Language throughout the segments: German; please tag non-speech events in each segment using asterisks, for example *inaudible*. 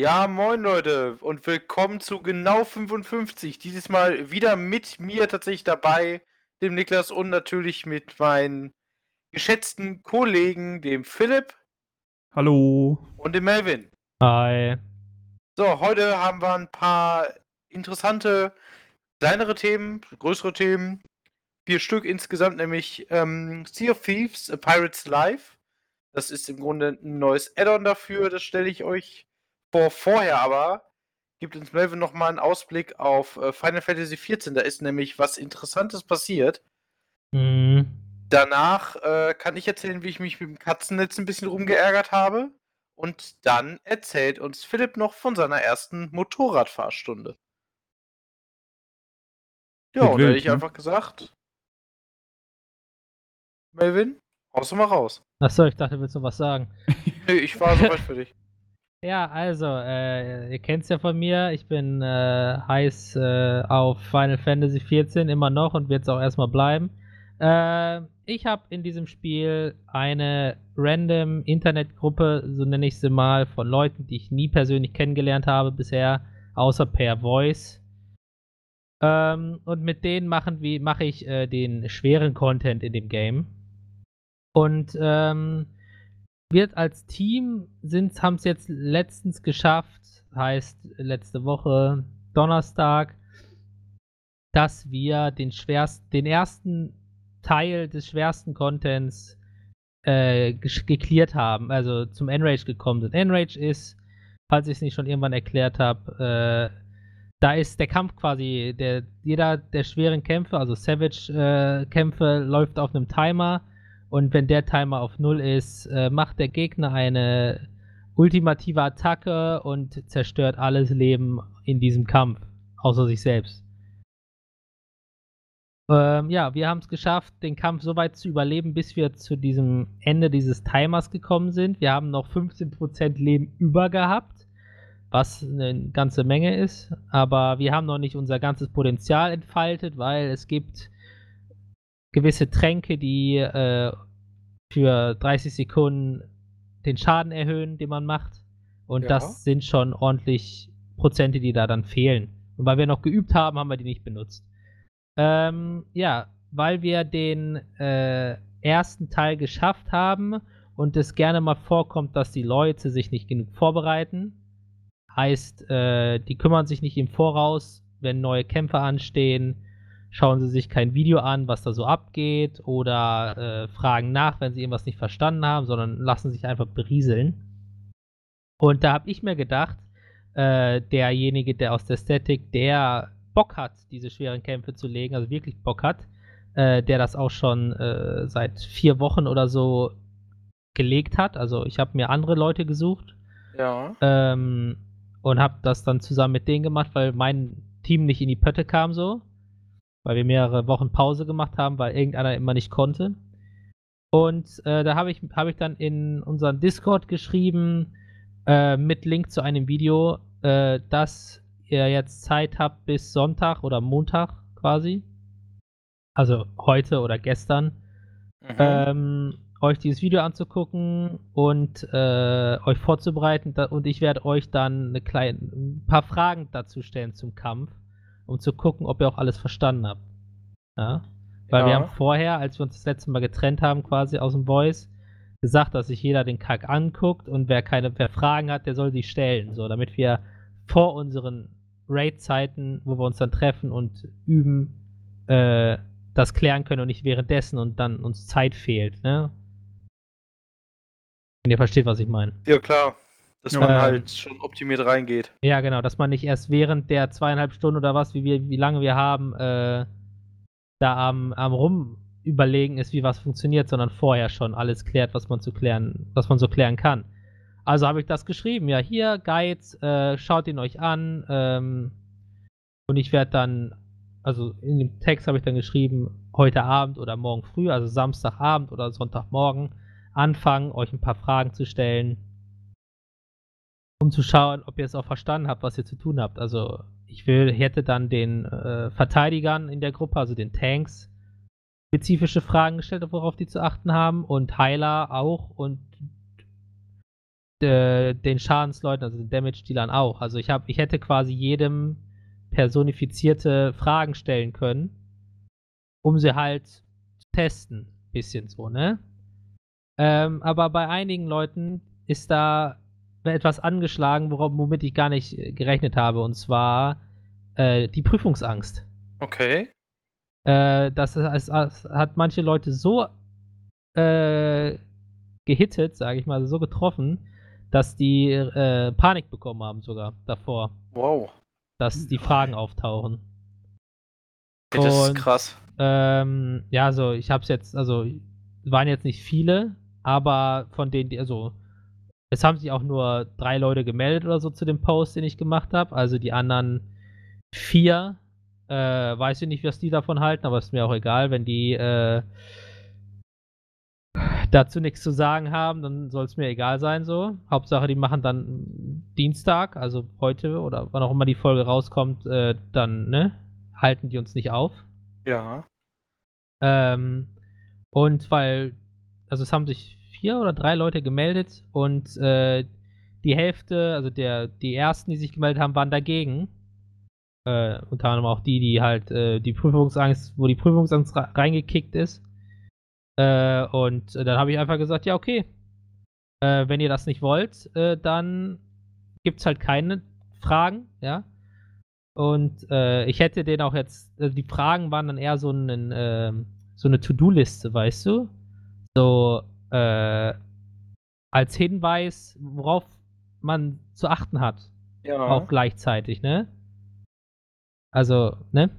Ja, moin Leute und willkommen zu genau 55. Dieses Mal wieder mit mir tatsächlich dabei, dem Niklas und natürlich mit meinen geschätzten Kollegen, dem Philipp Hallo. und dem Melvin. Hi. So, heute haben wir ein paar interessante, kleinere Themen, größere Themen. Vier Stück insgesamt, nämlich ähm, Sea of Thieves, A Pirate's Life. Das ist im Grunde ein neues Add-on dafür, das stelle ich euch vor. Vorher aber gibt uns Melvin nochmal einen Ausblick auf äh, Final Fantasy XIV. Da ist nämlich was Interessantes passiert. Mhm. Danach äh, kann ich erzählen, wie ich mich mit dem Katzennetz ein bisschen rumgeärgert habe. Und dann erzählt uns Philipp noch von seiner ersten Motorradfahrstunde. Ja, und da hätte ich ne? einfach gesagt, Melvin, haust du mal raus. Achso, ich dachte, du willst noch was sagen. Nee, ich war soweit für *laughs* dich. Ja, also, äh, ihr kennt's ja von mir. Ich bin äh, heiß äh, auf Final Fantasy XIV immer noch und wird's auch erstmal bleiben. Äh, ich habe in diesem Spiel eine random Internetgruppe, so nenne ich sie mal, von Leuten, die ich nie persönlich kennengelernt habe bisher, außer per Voice. Ähm, und mit denen machen wir, mache ich äh, den schweren Content in dem Game. Und ähm, wird als Team haben es jetzt letztens geschafft, heißt letzte Woche Donnerstag, dass wir den schwersten, den ersten Teil des schwersten Contents äh, geklärt haben, also zum Enrage gekommen sind. Enrage ist, falls ich es nicht schon irgendwann erklärt habe, äh, da ist der Kampf quasi, der, jeder der schweren Kämpfe, also Savage-Kämpfe, läuft auf einem Timer. Und wenn der Timer auf Null ist, äh, macht der Gegner eine ultimative Attacke und zerstört alles Leben in diesem Kampf, außer sich selbst. Ähm, ja, wir haben es geschafft, den Kampf so weit zu überleben, bis wir zu diesem Ende dieses Timers gekommen sind. Wir haben noch 15% Leben über gehabt, was eine ganze Menge ist. Aber wir haben noch nicht unser ganzes Potenzial entfaltet, weil es gibt gewisse Tränke, die äh, für 30 Sekunden den Schaden erhöhen, den man macht. Und Ja. das sind schon ordentlich Prozente, die da dann fehlen. Und weil wir noch geübt haben, haben wir die nicht benutzt. Ähm, ja, weil wir den äh, ersten Teil geschafft haben und es gerne mal vorkommt, dass die Leute sich nicht genug vorbereiten. Heißt, äh, die kümmern sich nicht im Voraus, wenn neue Kämpfe anstehen, schauen sie sich kein Video an, was da so abgeht, oder äh, fragen nach, wenn sie irgendwas nicht verstanden haben, sondern lassen sich einfach berieseln. Und da habe ich mir gedacht, äh, derjenige, der aus der Static, der Bock hat, diese schweren Kämpfe zu legen, also wirklich Bock hat, äh, der das auch schon äh, seit vier Wochen oder so gelegt hat. Also ich habe mir andere Leute gesucht Ja. ähm, und habe das dann zusammen mit denen gemacht, weil mein Team nicht in die Pötte kam so, weil wir mehrere Wochen Pause gemacht haben, weil irgendeiner immer nicht konnte. Und äh, da habe ich, hab ich dann in unseren Discord geschrieben, äh, mit Link zu einem Video, äh, dass ihr jetzt Zeit habt bis Sonntag oder Montag quasi. Also heute oder gestern Mhm. ähm, euch dieses Video anzugucken und äh, euch vorzubereiten. Und ich werde euch dann eine kleine, ein paar Fragen dazu stellen zum Kampf, um zu gucken, ob ihr auch alles verstanden habt. Ja? Weil wir Ja. haben vorher, als wir uns das letzte Mal getrennt haben, quasi aus dem Voice, gesagt, dass sich jeder den Kack anguckt und wer keine wer Fragen hat, der soll sie stellen. So, damit wir vor unseren Raid-Zeiten, wo wir uns dann treffen und üben, äh, das klären können und nicht währenddessen und dann uns Zeit fehlt, ne? Wenn ihr versteht, was ich meine. Ja, klar. Dass man Ähm. halt schon optimiert reingeht. Ja, genau, dass man nicht erst während der zweieinhalb Stunden oder was, wie, wir, wie lange wir haben, äh, da am, am rum überlegen ist, wie was funktioniert, sondern vorher schon alles klärt, was man zu klären, was man so klären kann. Also habe ich das geschrieben, ja, hier, Guides, äh, schaut ihn euch an, ähm, und ich werde dann, also in dem Text habe ich dann geschrieben, heute Abend oder morgen früh, also Samstagabend oder Sonntagmorgen, anfangen, euch ein paar Fragen zu stellen, um zu schauen, ob ihr es auch verstanden habt, was ihr zu tun habt. Also ich will, hätte dann den äh, Verteidigern in der Gruppe, also den Tanks, spezifische Fragen gestellt, worauf die zu achten haben und Heiler auch und äh, den Schadensleuten, also den Damage-Dealern auch. Also ich, hab, ich hätte quasi jedem personifizierte Fragen stellen können, um sie halt zu testen. Bisschen so, ne? Ähm, aber bei einigen Leuten ist da etwas angeschlagen, womit ich gar nicht äh, gerechnet habe, und zwar äh, die Prüfungsangst. Okay. Äh, das, das, das hat manche Leute so äh, gehittet, sage ich mal, so getroffen, dass die äh, Panik bekommen haben sogar davor, Wow. dass die Fragen auftauchen. Das ist Und- krass. Ähm, ja, also ich habe es jetzt, also es waren jetzt nicht viele, aber von denen, die, also es haben sich auch nur drei Leute gemeldet oder so zu dem Post, den ich gemacht habe. Also die anderen vier, äh, weiß ich nicht, was die davon halten, aber ist mir auch egal, wenn die äh, dazu nichts zu sagen haben, dann soll es mir egal sein so. Hauptsache, die machen dann Dienstag, also heute oder wann auch immer die Folge rauskommt, äh, dann, ne, halten die uns nicht auf. Ja. Ähm, und weil, also es haben sich vier oder drei Leute gemeldet und äh, die Hälfte, also der, die ersten, die sich gemeldet haben, waren dagegen. Äh, unter anderem auch die, die halt äh, die Prüfungsangst, wo die Prüfungsangst reingekickt ist. Äh, und dann habe ich einfach gesagt, ja, okay. Äh, wenn ihr das nicht wollt, äh, dann gibt's halt keine Fragen, ja. Und äh, ich hätte den auch jetzt, also die Fragen waren dann eher so, ein, ähm, so eine To-Do-Liste, weißt du? So äh, als Hinweis, worauf man zu achten hat, Ja. auch gleichzeitig, ne? Also, ne?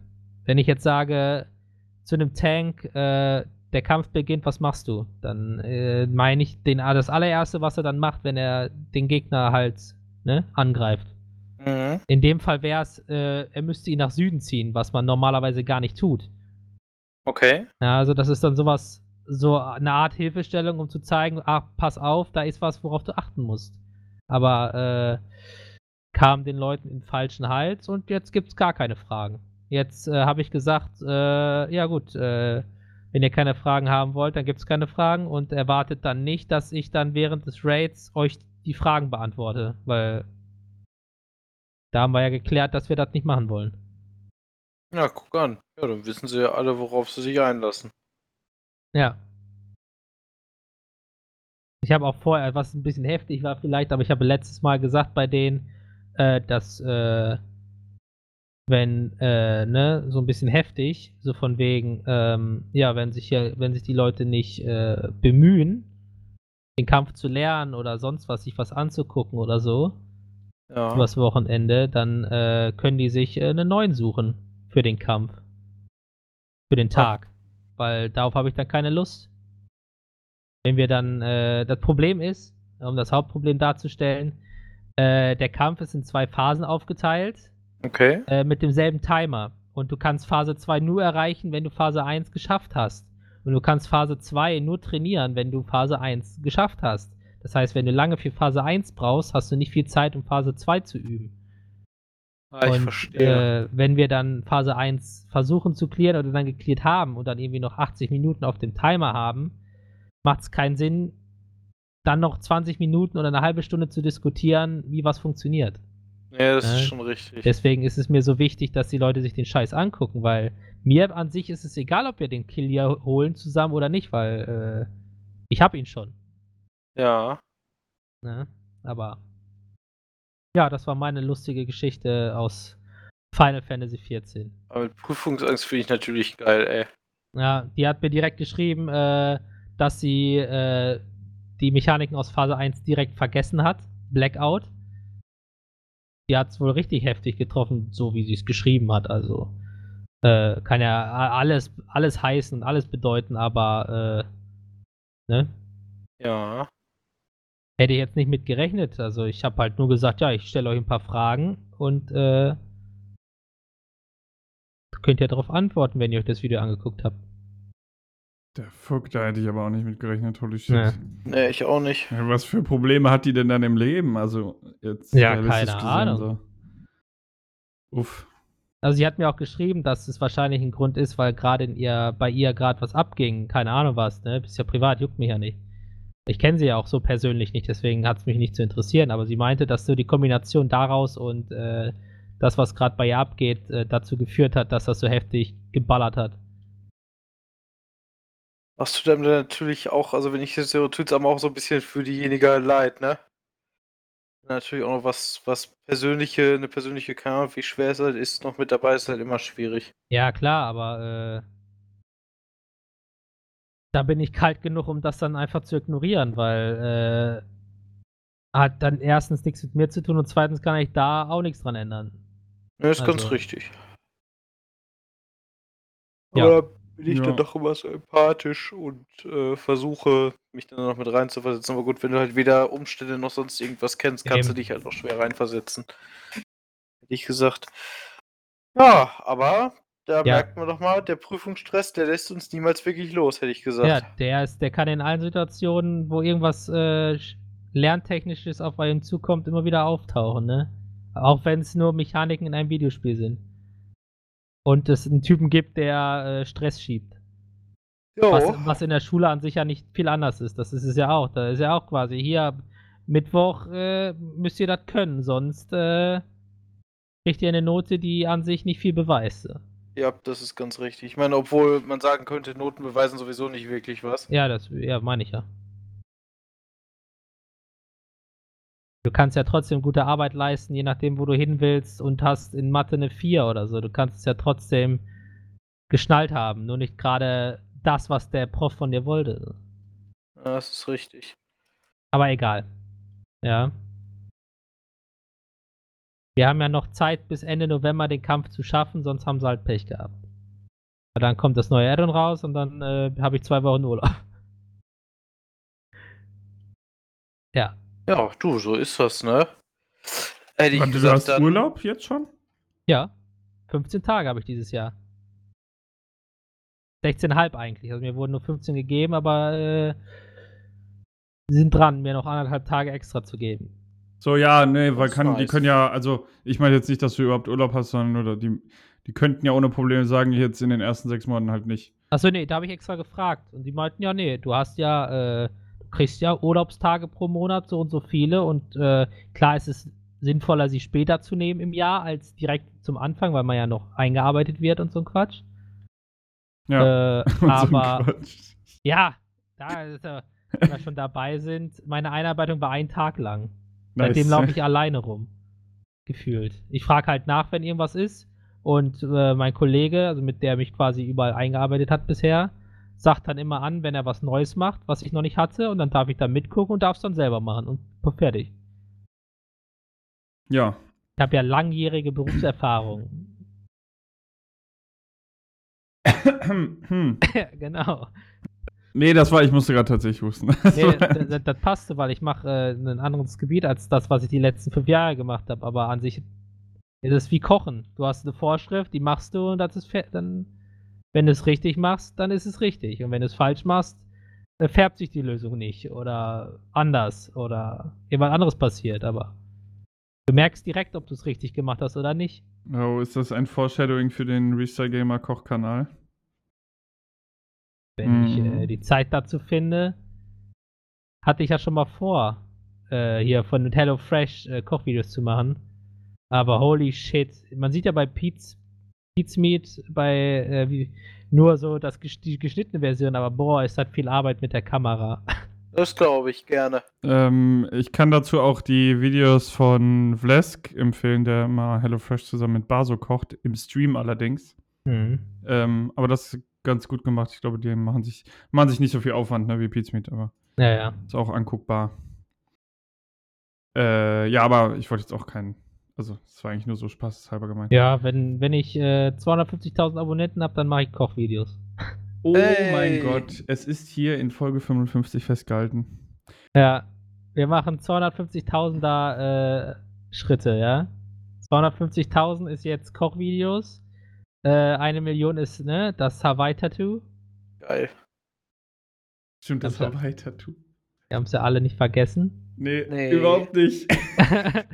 Wenn ich jetzt sage, zu einem Tank, äh, der Kampf beginnt, was machst du? Dann äh, meine ich den, das allererste, was er dann macht, wenn er den Gegner halt ne, angreift. Mhm. In dem Fall wäre es, äh, er müsste ihn nach Süden ziehen, was man normalerweise gar nicht tut. Okay. Ja, also das ist dann sowas, so eine Art Hilfestellung, um zu zeigen, ach, pass auf, da ist was, worauf du achten musst. Aber äh, kam den Leuten in falschen Hals und jetzt gibt's gar keine Fragen. Jetzt äh, habe ich gesagt, äh, ja gut, äh, wenn ihr keine Fragen haben wollt, dann gibt's keine Fragen und erwartet dann nicht, dass ich dann während des Raids euch die Fragen beantworte, weil da haben wir ja geklärt, dass wir das nicht machen wollen. Ja, guck an. Ja, dann wissen sie ja alle, worauf sie sich einlassen. Ja. Ich habe auch vorher, was ein bisschen heftig war vielleicht, aber ich habe letztes Mal gesagt bei denen, äh, dass äh, wenn, äh, ne, so ein bisschen heftig, so von wegen, ähm, ja, wenn sich hier, wenn sich die Leute nicht äh, bemühen, den Kampf zu lernen oder sonst was, sich was anzugucken oder so, Ja. übers Wochenende, dann äh, können die sich äh, einen neuen suchen für den Kampf. Für den Tag. Weil darauf habe ich dann keine Lust. Wenn wir dann, äh, das Problem ist, um das Hauptproblem darzustellen, äh, der Kampf ist in zwei Phasen aufgeteilt, Okay. äh, mit demselben Timer. Und du kannst Phase 2 nur erreichen, wenn du Phase 1 geschafft hast. Und du kannst Phase 2 nur trainieren, wenn du Phase 1 geschafft hast. Das heißt, wenn du lange für Phase 1 brauchst, hast du nicht viel Zeit, um Phase 2 zu üben. Ah, ich und verstehe. äh, wenn wir dann Phase 1 versuchen zu clearen oder dann geklärt haben und dann irgendwie noch 80 Minuten auf dem Timer haben, macht es keinen Sinn, dann noch 20 Minuten oder eine halbe Stunde zu diskutieren, wie was funktioniert. ja, das äh, ist schon richtig. Deswegen ist es mir so wichtig, dass die Leute sich den Scheiß angucken, weil mir an sich ist es egal, ob wir den Kill hier holen zusammen oder nicht, weil äh, ich habe ihn schon. Ja. Ne? Aber ja, das war meine lustige Geschichte aus Final Fantasy XIV. Aber mit Prüfungsangst finde ich natürlich geil, ey. Ja, die hat mir direkt geschrieben, äh, dass sie äh, die Mechaniken aus Phase 1 direkt vergessen hat. Blackout. Die hat es wohl richtig heftig getroffen, so wie sie es geschrieben hat. Also äh, kann ja alles, alles heißen und alles bedeuten, aber äh, ne? Ja. Hätte ich jetzt nicht mit gerechnet. Also ich habe halt nur gesagt, ja, ich stelle euch ein paar Fragen und äh, könnt ihr darauf antworten, wenn ihr euch das Video angeguckt habt. Der Fuck, da hätte ich aber auch nicht mit gerechnet, holy shit. Ja. Nee, ich auch nicht. Was für Probleme hat die denn dann im Leben? Also jetzt Ja, keine gesehen Ahnung. So. Uff. Also sie hat mir auch geschrieben, dass es wahrscheinlich ein Grund ist, weil gerade in ihr, bei ihr gerade was abging. Keine Ahnung was, ne? Bist ja privat, juckt mich ja nicht. Ich kenne sie ja auch so persönlich nicht, deswegen hat es mich nicht zu interessieren, aber sie meinte, dass so die Kombination daraus und äh, das, was gerade bei ihr abgeht, äh, dazu geführt hat, dass das so heftig geballert hat. Was tut einem natürlich auch, also wenn ich das höre, tut es einem auch so ein bisschen für diejenige leid, ne? Natürlich auch noch was, was persönliche, eine persönliche Ahnung, wie schwer es halt ist, noch mit dabei ist halt immer schwierig. Ja, klar, aber äh, da bin ich kalt genug, um das dann einfach zu ignorieren, weil äh, hat dann erstens nichts mit mir zu tun und zweitens kann ich da auch nichts dran ändern. Ja, ist ganz Also- richtig. Ja. Aber bin ich Ja. dann doch immer so empathisch und äh, versuche, mich dann noch mit reinzuversetzen. Aber gut, wenn du halt weder Umstände noch sonst irgendwas kennst, kannst du Eben. dich halt auch schwer reinversetzen. Hätte ich gesagt. Ja, aber da Ja. merkt man doch mal, der Prüfungsstress, der lässt uns niemals wirklich los, hätte ich gesagt. Ja, der ist, der kann in allen Situationen, wo irgendwas äh, sch- Lerntechnisches auf einen zukommt, immer wieder auftauchen, ne? Auch wenn es nur Mechaniken in einem Videospiel sind. Und es einen Typen gibt, der äh, Stress schiebt. Jo. Was, was in der Schule an sich ja nicht viel anders ist. Das ist es ja auch. Da ist ja auch quasi hier Mittwoch äh, müsst ihr das können, sonst äh, kriegt ihr eine Note, die an sich nicht viel beweist. Ja, das ist ganz richtig. Ich meine, obwohl man sagen könnte, Noten beweisen sowieso nicht wirklich was. Ja, das ja, meine ich ja. Du kannst ja trotzdem gute Arbeit leisten, je nachdem, wo du hin willst und hast in Mathe eine 4 oder so. Du kannst es ja trotzdem geschnallt haben, nur nicht gerade das, was der Prof von dir wollte. Ja, das ist richtig. Aber egal. Ja. Wir haben ja noch Zeit bis Ende November den Kampf zu schaffen, sonst haben sie halt Pech gehabt. Aber dann kommt das neue Addon raus und dann äh, habe ich zwei Wochen Urlaub. *laughs* Ja. Ja, du, so ist das, ne? Hätte ich Warte, du gesagt, hast dann, Urlaub jetzt schon? Ja. 15 Tage habe ich dieses Jahr. 16,5 eigentlich. Also mir wurden nur 15 gegeben, aber äh, sie sind dran, mir noch anderthalb Tage extra zu geben. So, ja, nee, weil kann, die können ja, also ich meine jetzt nicht, dass du überhaupt Urlaub hast, sondern nur die, die könnten ja ohne Probleme sagen, jetzt in den ersten sechs Monaten halt nicht. Achso, nee, da habe ich extra gefragt. Und die meinten, ja, nee, du hast ja, äh, du kriegst ja Urlaubstage pro Monat, so und so viele. Und äh, klar ist es sinnvoller, sie später zu nehmen im Jahr, als direkt zum Anfang, weil man ja noch eingearbeitet wird und so ein Quatsch. Ja. Äh, *laughs* Und so ein aber Quatsch. ja, da ist ja, wenn wir schon dabei sind, meine Einarbeitung war ein Tag lang. Seitdem Nice. laufe ich *laughs* alleine rum. Gefühlt. Ich frage halt nach, wenn irgendwas ist. Und äh, mein Kollege, also mit der mich quasi überall eingearbeitet hat bisher, sagt dann immer an, wenn er was Neues macht, was ich noch nicht hatte. Und dann darf ich da mitgucken und darf es dann selber machen. Und fertig. Ja. Ich habe ja langjährige Berufserfahrung. *coughs* hm. *coughs* genau. Nee, das war, ich musste gerade tatsächlich husten. *laughs* Das Nee, das, das, passte, weil ich mache äh, ein anderes Gebiet als das, was ich die letzten fünf Jahre gemacht habe. Aber an sich ist es wie Kochen. Du hast eine Vorschrift, die machst du und das ist dann, wenn du es richtig machst, dann ist es richtig. Und wenn du es falsch machst, dann färbt sich die Lösung nicht oder anders oder jemand anderes passiert. Aber du merkst direkt, ob du es richtig gemacht hast oder nicht. oh, ist das ein Foreshadowing für den Restyle Gamer Kochkanal? Wenn ich Mhm. äh, die Zeit dazu finde, hatte ich ja schon mal vor, äh, hier von HelloFresh äh, Kochvideos zu machen. Aber holy shit, man sieht ja bei Pete's, Pete's Meat bei äh, wie, nur so das, die geschnittene Version, aber boah, ist das viel Arbeit mit der Kamera. *laughs* Das glaube ich gerne. Ähm, ich kann dazu auch die Videos von Vlesk empfehlen, der mal HelloFresh zusammen mit Baso kocht, im Stream allerdings. Hm. Ähm, aber das ist ganz gut gemacht. Ich glaube, die machen sich, machen sich nicht so viel Aufwand ne, wie Pete's Meat, aber Ja, ja. ist auch anguckbar. Äh, ja, aber ich wollte jetzt auch keinen. Also, es war eigentlich nur so spaßhalber gemeint. Ja, wenn, wenn ich äh, 250.000 Abonnenten habe, dann mache ich Kochvideos. Oh Ey. mein Gott, es ist hier in Folge 55 festgehalten. Ja, wir machen 250.000er äh, Schritte, ja. 250.000 ist jetzt Kochvideos. Äh, eine Million ist, ne, das Hawaii-Tattoo. Geil. Stimmt, das du. Wir haben es ja alle nicht vergessen. Nee, Nee. überhaupt nicht. *laughs*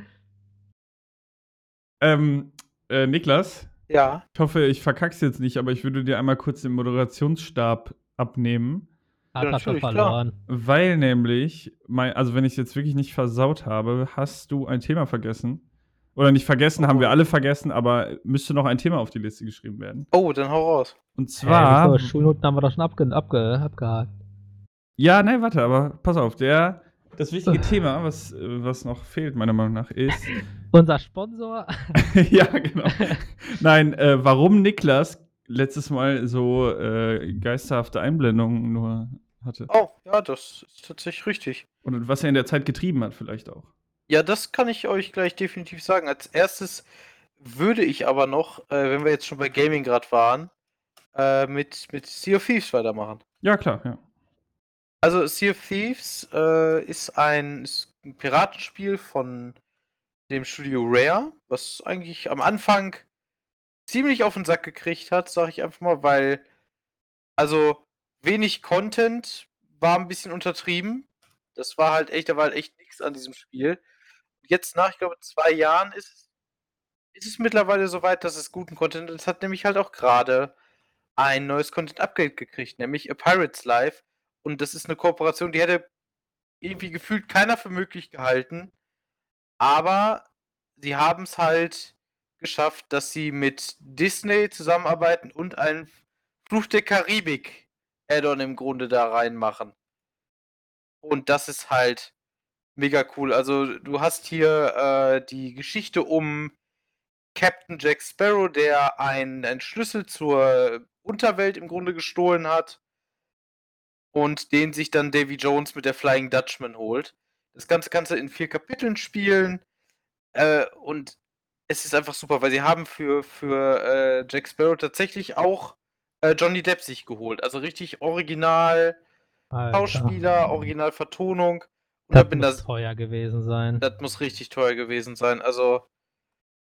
ähm, äh, Niklas, Ja. ich hoffe, ich verkack's jetzt nicht, aber ich würde dir einmal kurz den Moderationsstab abnehmen. Hat Ja, er schon natürlich, klar. verloren. Weil nämlich, mein, also wenn ich es jetzt wirklich nicht versaut habe, hast du ein Thema vergessen. Oder nicht vergessen, haben wir Oh. alle vergessen, aber müsste noch ein Thema auf die Liste geschrieben werden. Oh, dann hau raus. Und zwar. wieso? Schulnoten haben wir doch schon abge abge abgehakt. Ja, nein, warte, aber pass auf, der, das wichtige Thema, was, was noch fehlt, meiner Meinung nach, ist. *laughs* Unser Sponsor. *laughs* ja, genau. Nein, äh, warum Niklas letztes Mal so äh, geisterhafte Einblendungen nur hatte. Oh, ja, das ist tatsächlich richtig. Und was er in der Zeit getrieben hat, vielleicht auch. Ja, das kann ich euch gleich definitiv sagen. Als erstes würde ich aber noch, äh, wenn wir jetzt schon bei Gaming gerade waren, äh, mit, mit Sea of Thieves weitermachen. Ja, klar, ja. Also Sea of Thieves äh, ist, ein, ist ein Piratenspiel von dem Studio Rare, was eigentlich am Anfang ziemlich auf den Sack gekriegt hat, sag ich einfach mal, weil also wenig Content war ein bisschen untertrieben. Das war halt echt, da war halt echt nichts an diesem Spiel. Jetzt nach, ich glaube, zwei Jahren ist es, ist es mittlerweile so weit, dass es guten Content ist. Es hat nämlich halt auch gerade ein neues Content-Upgrade gekriegt, nämlich A Pirate's Life. Und das ist eine Kooperation, die hätte irgendwie gefühlt keiner für möglich gehalten. Aber sie haben es halt geschafft, dass sie mit Disney zusammenarbeiten und ein Fluch der Karibik Add-on im Grunde da reinmachen. Und das ist halt mega cool. Also du hast hier äh, die Geschichte um Captain Jack Sparrow, der einen, einen Schlüssel zur Unterwelt im Grunde gestohlen hat und den sich dann Davy Jones mit der Flying Dutchman holt. Das Ganze kannst du in vier Kapiteln spielen äh, und es ist einfach super, weil sie haben für, für äh, Jack Sparrow tatsächlich auch äh, Johnny Depp sich geholt. Also richtig original. Schauspieler, original Vertonung. Das da bin muss das, teuer gewesen sein. das muss richtig teuer gewesen sein. Also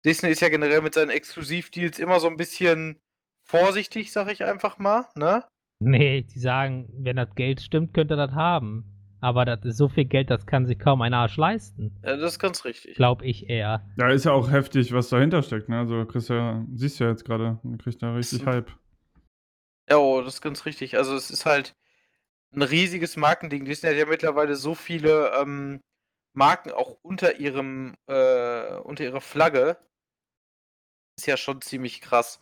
Disney ist ja generell mit seinen Exklusivdeals immer so ein bisschen vorsichtig, sag ich einfach mal, ne? Nee, die sagen, wenn das Geld stimmt, könnte er das haben. Aber das ist so viel Geld, das kann sich kaum ein Arsch leisten. Ja, das ist ganz richtig. Glaub ich eher. Da ist ja auch heftig, was dahinter steckt, ne? Also, kriegst ja, siehst ja jetzt gerade, man kriegt da richtig. Hype. Ja, oh, das ist ganz richtig. Also es ist halt ein riesiges Markending. Disney hat ja mittlerweile so viele ähm, Marken auch unter ihrem, äh, unter ihrer Flagge. Ist ja schon ziemlich krass.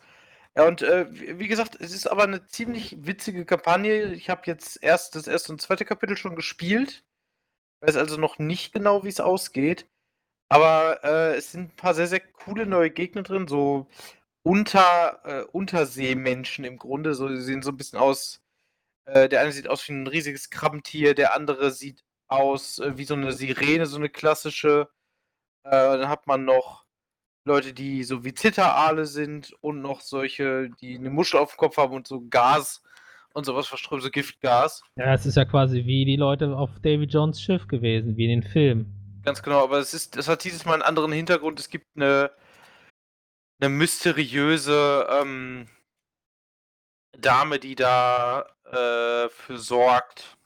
Ja, und äh, wie gesagt, es ist aber eine ziemlich witzige Kampagne. Ich habe jetzt erst das erste und zweite Kapitel schon gespielt. Weiß also noch nicht genau, wie es ausgeht. Aber äh, es sind ein paar sehr, sehr coole neue Gegner drin, so unter, äh, Unterseemenschen im Grunde. So, sie sehen so ein bisschen aus. Äh, der eine sieht aus wie ein riesiges Krabbentier, der andere sieht aus äh, wie so eine Sirene, so eine klassische. Äh, dann hat man noch Leute, die so wie Zitteraale sind und noch solche, die eine Muschel auf dem Kopf haben und so Gas und sowas verströmt, so Giftgas. Ja, es ist ja quasi wie die Leute auf Davy Jones Schiff gewesen, wie in den Filmen. Ganz genau, aber es ist, es hat dieses Mal einen anderen Hintergrund. Es gibt eine, eine mysteriöse ähm, Dame, die da äh, für sorgt,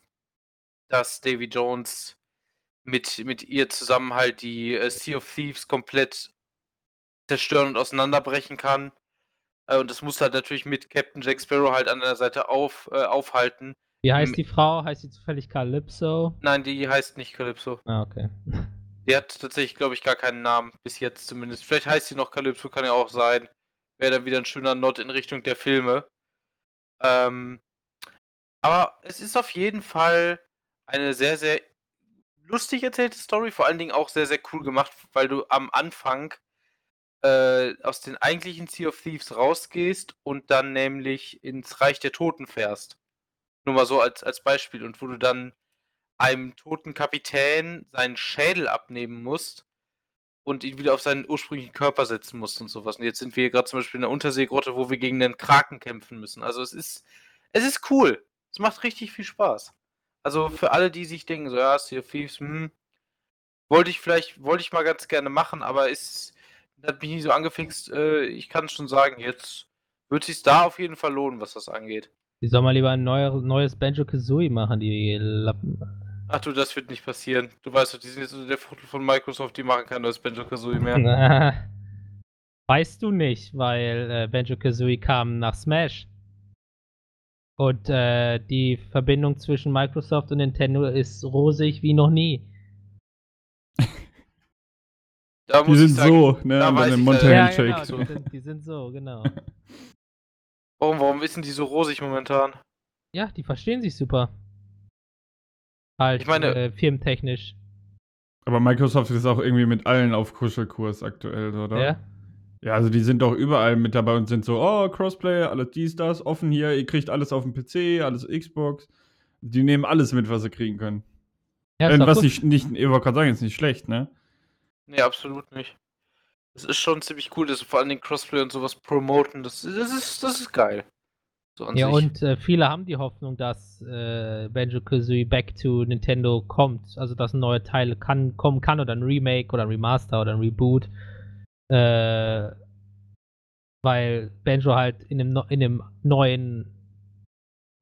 dass Davy Jones mit, mit ihr zusammen halt die äh, Sea of Thieves komplett zerstören und auseinanderbrechen kann. Äh, und das muss halt natürlich mit Captain Jack Sparrow halt an der Seite auf, äh, aufhalten. Wie heißt M- die Frau? Heißt sie zufällig Calypso? Nein, die heißt nicht Calypso. Ah, okay. Die hat tatsächlich, glaube ich, gar keinen Namen, bis jetzt zumindest. Vielleicht heißt sie noch Calypso, kann ja auch sein. Wäre dann wieder ein schöner Nod in Richtung der Filme. Ähm, aber es ist auf jeden Fall eine sehr, sehr lustig erzählte Story, vor allen Dingen auch sehr, sehr cool gemacht, weil du am Anfang äh, aus den eigentlichen Sea of Thieves rausgehst und dann nämlich ins Reich der Toten fährst. Nur mal so als, als Beispiel. Und wo du dann einem toten Kapitän seinen Schädel abnehmen musst und ihn wieder auf seinen ursprünglichen Körper setzen musst und sowas. Und jetzt sind wir hier gerade zum Beispiel in der Unterseegrotte, wo wir gegen einen Kraken kämpfen müssen. Also es ist, es ist cool. Es macht richtig viel Spaß. Also für alle, die sich denken, so ja, Sea of Thieves, hm, wollte ich vielleicht, wollte ich mal ganz gerne machen, aber ist, hat mich nie so angefixt. Äh, ich kann schon sagen, jetzt wird sich da auf jeden Fall lohnen, was das angeht. Die soll mal lieber ein neuer, neues Banjo Kazooie machen, die Lappen. Ach du, das wird nicht passieren. Du weißt doch, die sind jetzt unter der Fuchtel von Microsoft, die machen kein neues Banjo Kazooie mehr. *laughs* Weißt du nicht, weil äh, Banjo Kazooie kam nach Smash. Und äh, die Verbindung zwischen Microsoft und Nintendo ist rosig wie noch nie. *laughs* Da Die sind sagen, so, ne? da ich den leider- Ja, genau, die sind, die sind so, genau. *laughs* Warum, warum ist denn die so rosig momentan? Ja, die verstehen sich super. Halt, Ich meine- äh, firmentechnisch. Aber Microsoft ist auch irgendwie mit allen auf Kuschelkurs aktuell, oder? Ja? Ja, also die sind doch überall mit dabei und sind so, oh, Crossplay, alles dies, das, offen hier, ihr kriegt alles auf dem PC, alles Xbox. Die nehmen alles mit, was sie kriegen können. Ja, Äh, was gut. nicht, ich wollte gerade sagen, ist nicht schlecht, ne? Nee, absolut nicht. Das ist schon ziemlich cool, dass sie vor allen Dingen Crossplay und sowas promoten. Das, das, ist, das ist geil. So Ja, sich. und äh, viele haben die Hoffnung, dass äh, Banjo-Kazooie Back to Nintendo kommt. Also, dass ein neuer Teil kann, kommen kann oder ein Remake oder ein Remaster oder ein Reboot. Äh, weil Banjo halt in dem, in dem neuen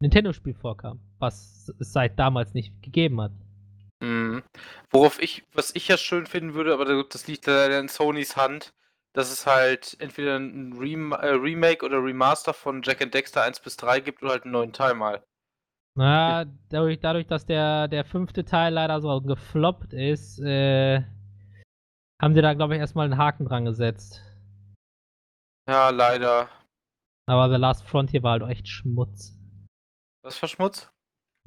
Nintendo-Spiel vorkam, was es seit damals nicht gegeben hat. Mhm. Worauf ich, was ich ja schön finden würde, aber da- das liegt leider in Sonys Hand, dass es halt entweder ein Rem äh, Remake oder Remaster von Jack and Dexter 1 bis 3 gibt oder halt einen neuen Teil mal. Na, dadurch, dadurch, dass der, der fünfte Teil leider so gefloppt ist, äh, haben sie da, glaube ich, erstmal einen Haken dran gesetzt. Ja, leider. Aber The Last Frontier war halt echt Schmutz. Was für Schmutz?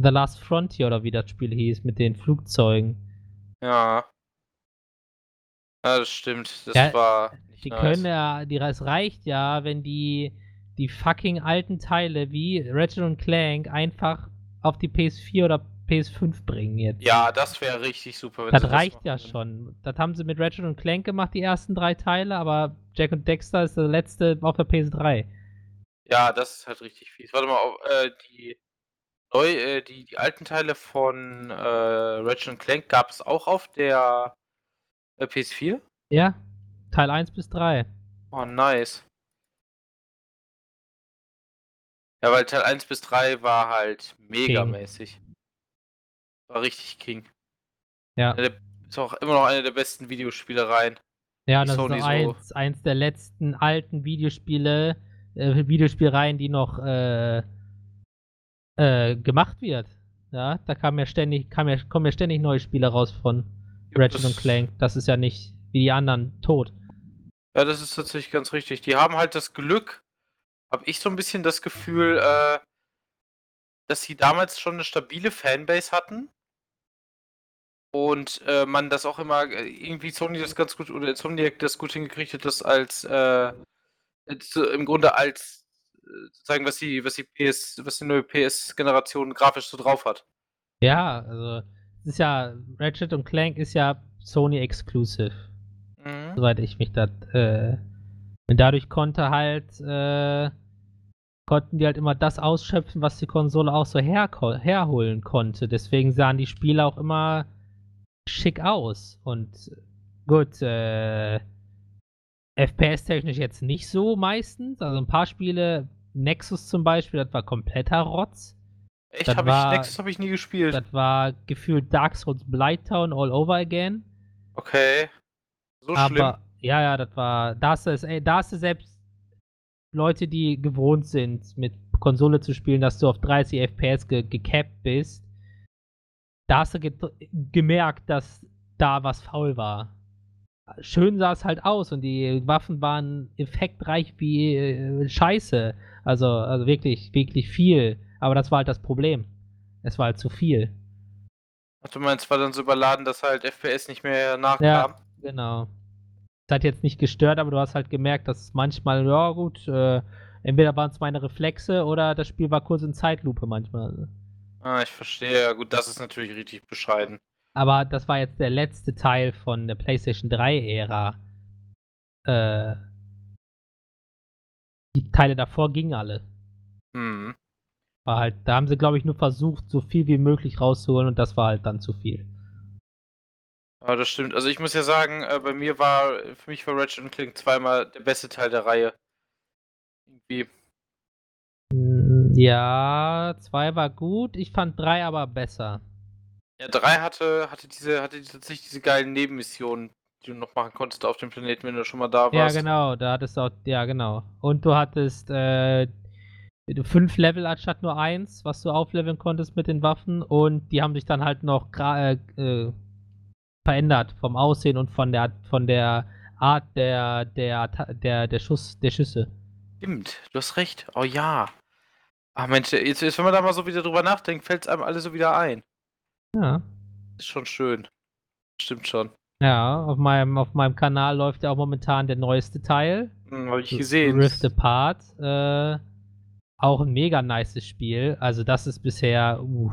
The Last Frontier oder wie das Spiel hieß mit den Flugzeugen. Ja. Ja, das stimmt. Das Ja, war Die nice. können ja, die, es reicht ja, wenn die die fucking alten Teile wie Ratchet und Clank einfach auf die PS4 oder PS5 bringen jetzt. Ja, das wäre richtig super. Das reicht machen ja würden. schon. Das haben sie mit Ratchet und Clank gemacht, die ersten drei Teile, aber Jack und Dexter ist der letzte auf der PS3. Ja, das ist halt richtig fies. Warte mal, auf, äh, die neu, äh, die, die alten Teile von äh, Ratchet und Clank gab es auch auf der PS4? Ja, Teil 1 bis 3. Oh, nice. Ja, weil Teil 1 bis 3 war halt megamäßig. War richtig King. Ja. Der- Ist auch immer noch eine der besten Videospielereien. Ja, das ist Sony auch so- eins, eins der letzten alten Videospiele, äh, Videospielreihen, die noch äh, äh, gemacht wird. Ja, da kam ja ständig, kam ja, kommen ja ständig neue Spiele raus von Ratchet das- und Clank. Das ist ja nicht wie die anderen tot. Ja, das ist tatsächlich ganz richtig. Die haben halt das Glück, habe ich so ein bisschen das Gefühl, äh, dass sie damals schon eine stabile Fanbase hatten. Und äh, man das auch immer, äh, irgendwie Sony das ganz gut, oder Insomniac das gut hingekriegt hat, das als, äh, äh, im Grunde als, äh, sagen, was die, was die PS, was die neue PS-Generation grafisch so drauf hat. Ja, also ist ja Ratchet und Clank ist ja Sony exclusive, Mhm. soweit ich mich da äh, und dadurch konnte halt äh, konnten die halt immer das ausschöpfen, was die Konsole auch so herko- herholen konnte. Deswegen sahen die Spiele auch immer schick aus. Und gut, äh, FPS-technisch jetzt nicht so meistens. Also ein paar Spiele, Nexus zum Beispiel, das war kompletter Rotz. Echt, Das habe war- ich, Nexus habe ich nie gespielt. Das war gefühlt Dark Souls Blighttown all over again. Okay. So schlimm. Aber ja, ja, das war. Da hast du, es, da hast du selbst Leute, die gewohnt sind, mit Konsole zu spielen, dass du auf 30 FPS ge gecapped bist. Da hast du ge gemerkt, dass da was faul war. Schön sah es halt aus und die Waffen waren effektreich wie äh, Scheiße. Also, also wirklich, wirklich viel. Aber das war halt das Problem. Es war halt zu viel. Ach, du meinst, war dann so überladen, dass halt FPS nicht mehr nachkam? Ja, genau. Das hat jetzt nicht gestört, aber du hast halt gemerkt, dass manchmal, ja gut, äh, entweder waren es meine Reflexe oder das Spiel war kurz in Zeitlupe manchmal. Ah, ich verstehe. Ja, gut, das ist natürlich richtig bescheiden. Aber das war jetzt der letzte Teil von der PlayStation 3-Ära. Äh, die Teile davor gingen alle. Hm. War halt, da haben sie, glaube ich, nur versucht, so viel wie möglich rauszuholen und das war halt dann zu viel. Aber das stimmt. Also ich muss ja sagen, äh, bei mir war, für mich war Ratchet Clank zweimal der beste Teil der Reihe. Irgendwie. Mm, Ja, zwei war gut, ich fand drei aber besser. Ja, drei hatte, hatte diese, hatte tatsächlich diese geilen Nebenmissionen, die du noch machen konntest auf dem Planeten, wenn du schon mal da Ja, warst. genau, da hattest du auch, ja, genau. Und du hattest äh, fünf Level anstatt nur eins, was du aufleveln konntest mit den Waffen. Und die haben sich dann halt noch äh, äh, verändert vom Aussehen und von der von der Art der der der der Schuss der Schüsse. Stimmt, du hast recht. Oh ja. Ach Mensch, jetzt, jetzt wenn man da mal so wieder drüber nachdenkt, fällt es einem alles so wieder ein. Ja. Ist schon schön. Stimmt schon. Ja, auf meinem, auf meinem Kanal läuft ja auch momentan der neueste Teil. Hm, Habe ich gesehen. Rift Apart. Äh, auch ein mega nices Spiel. Also das ist bisher. Uh,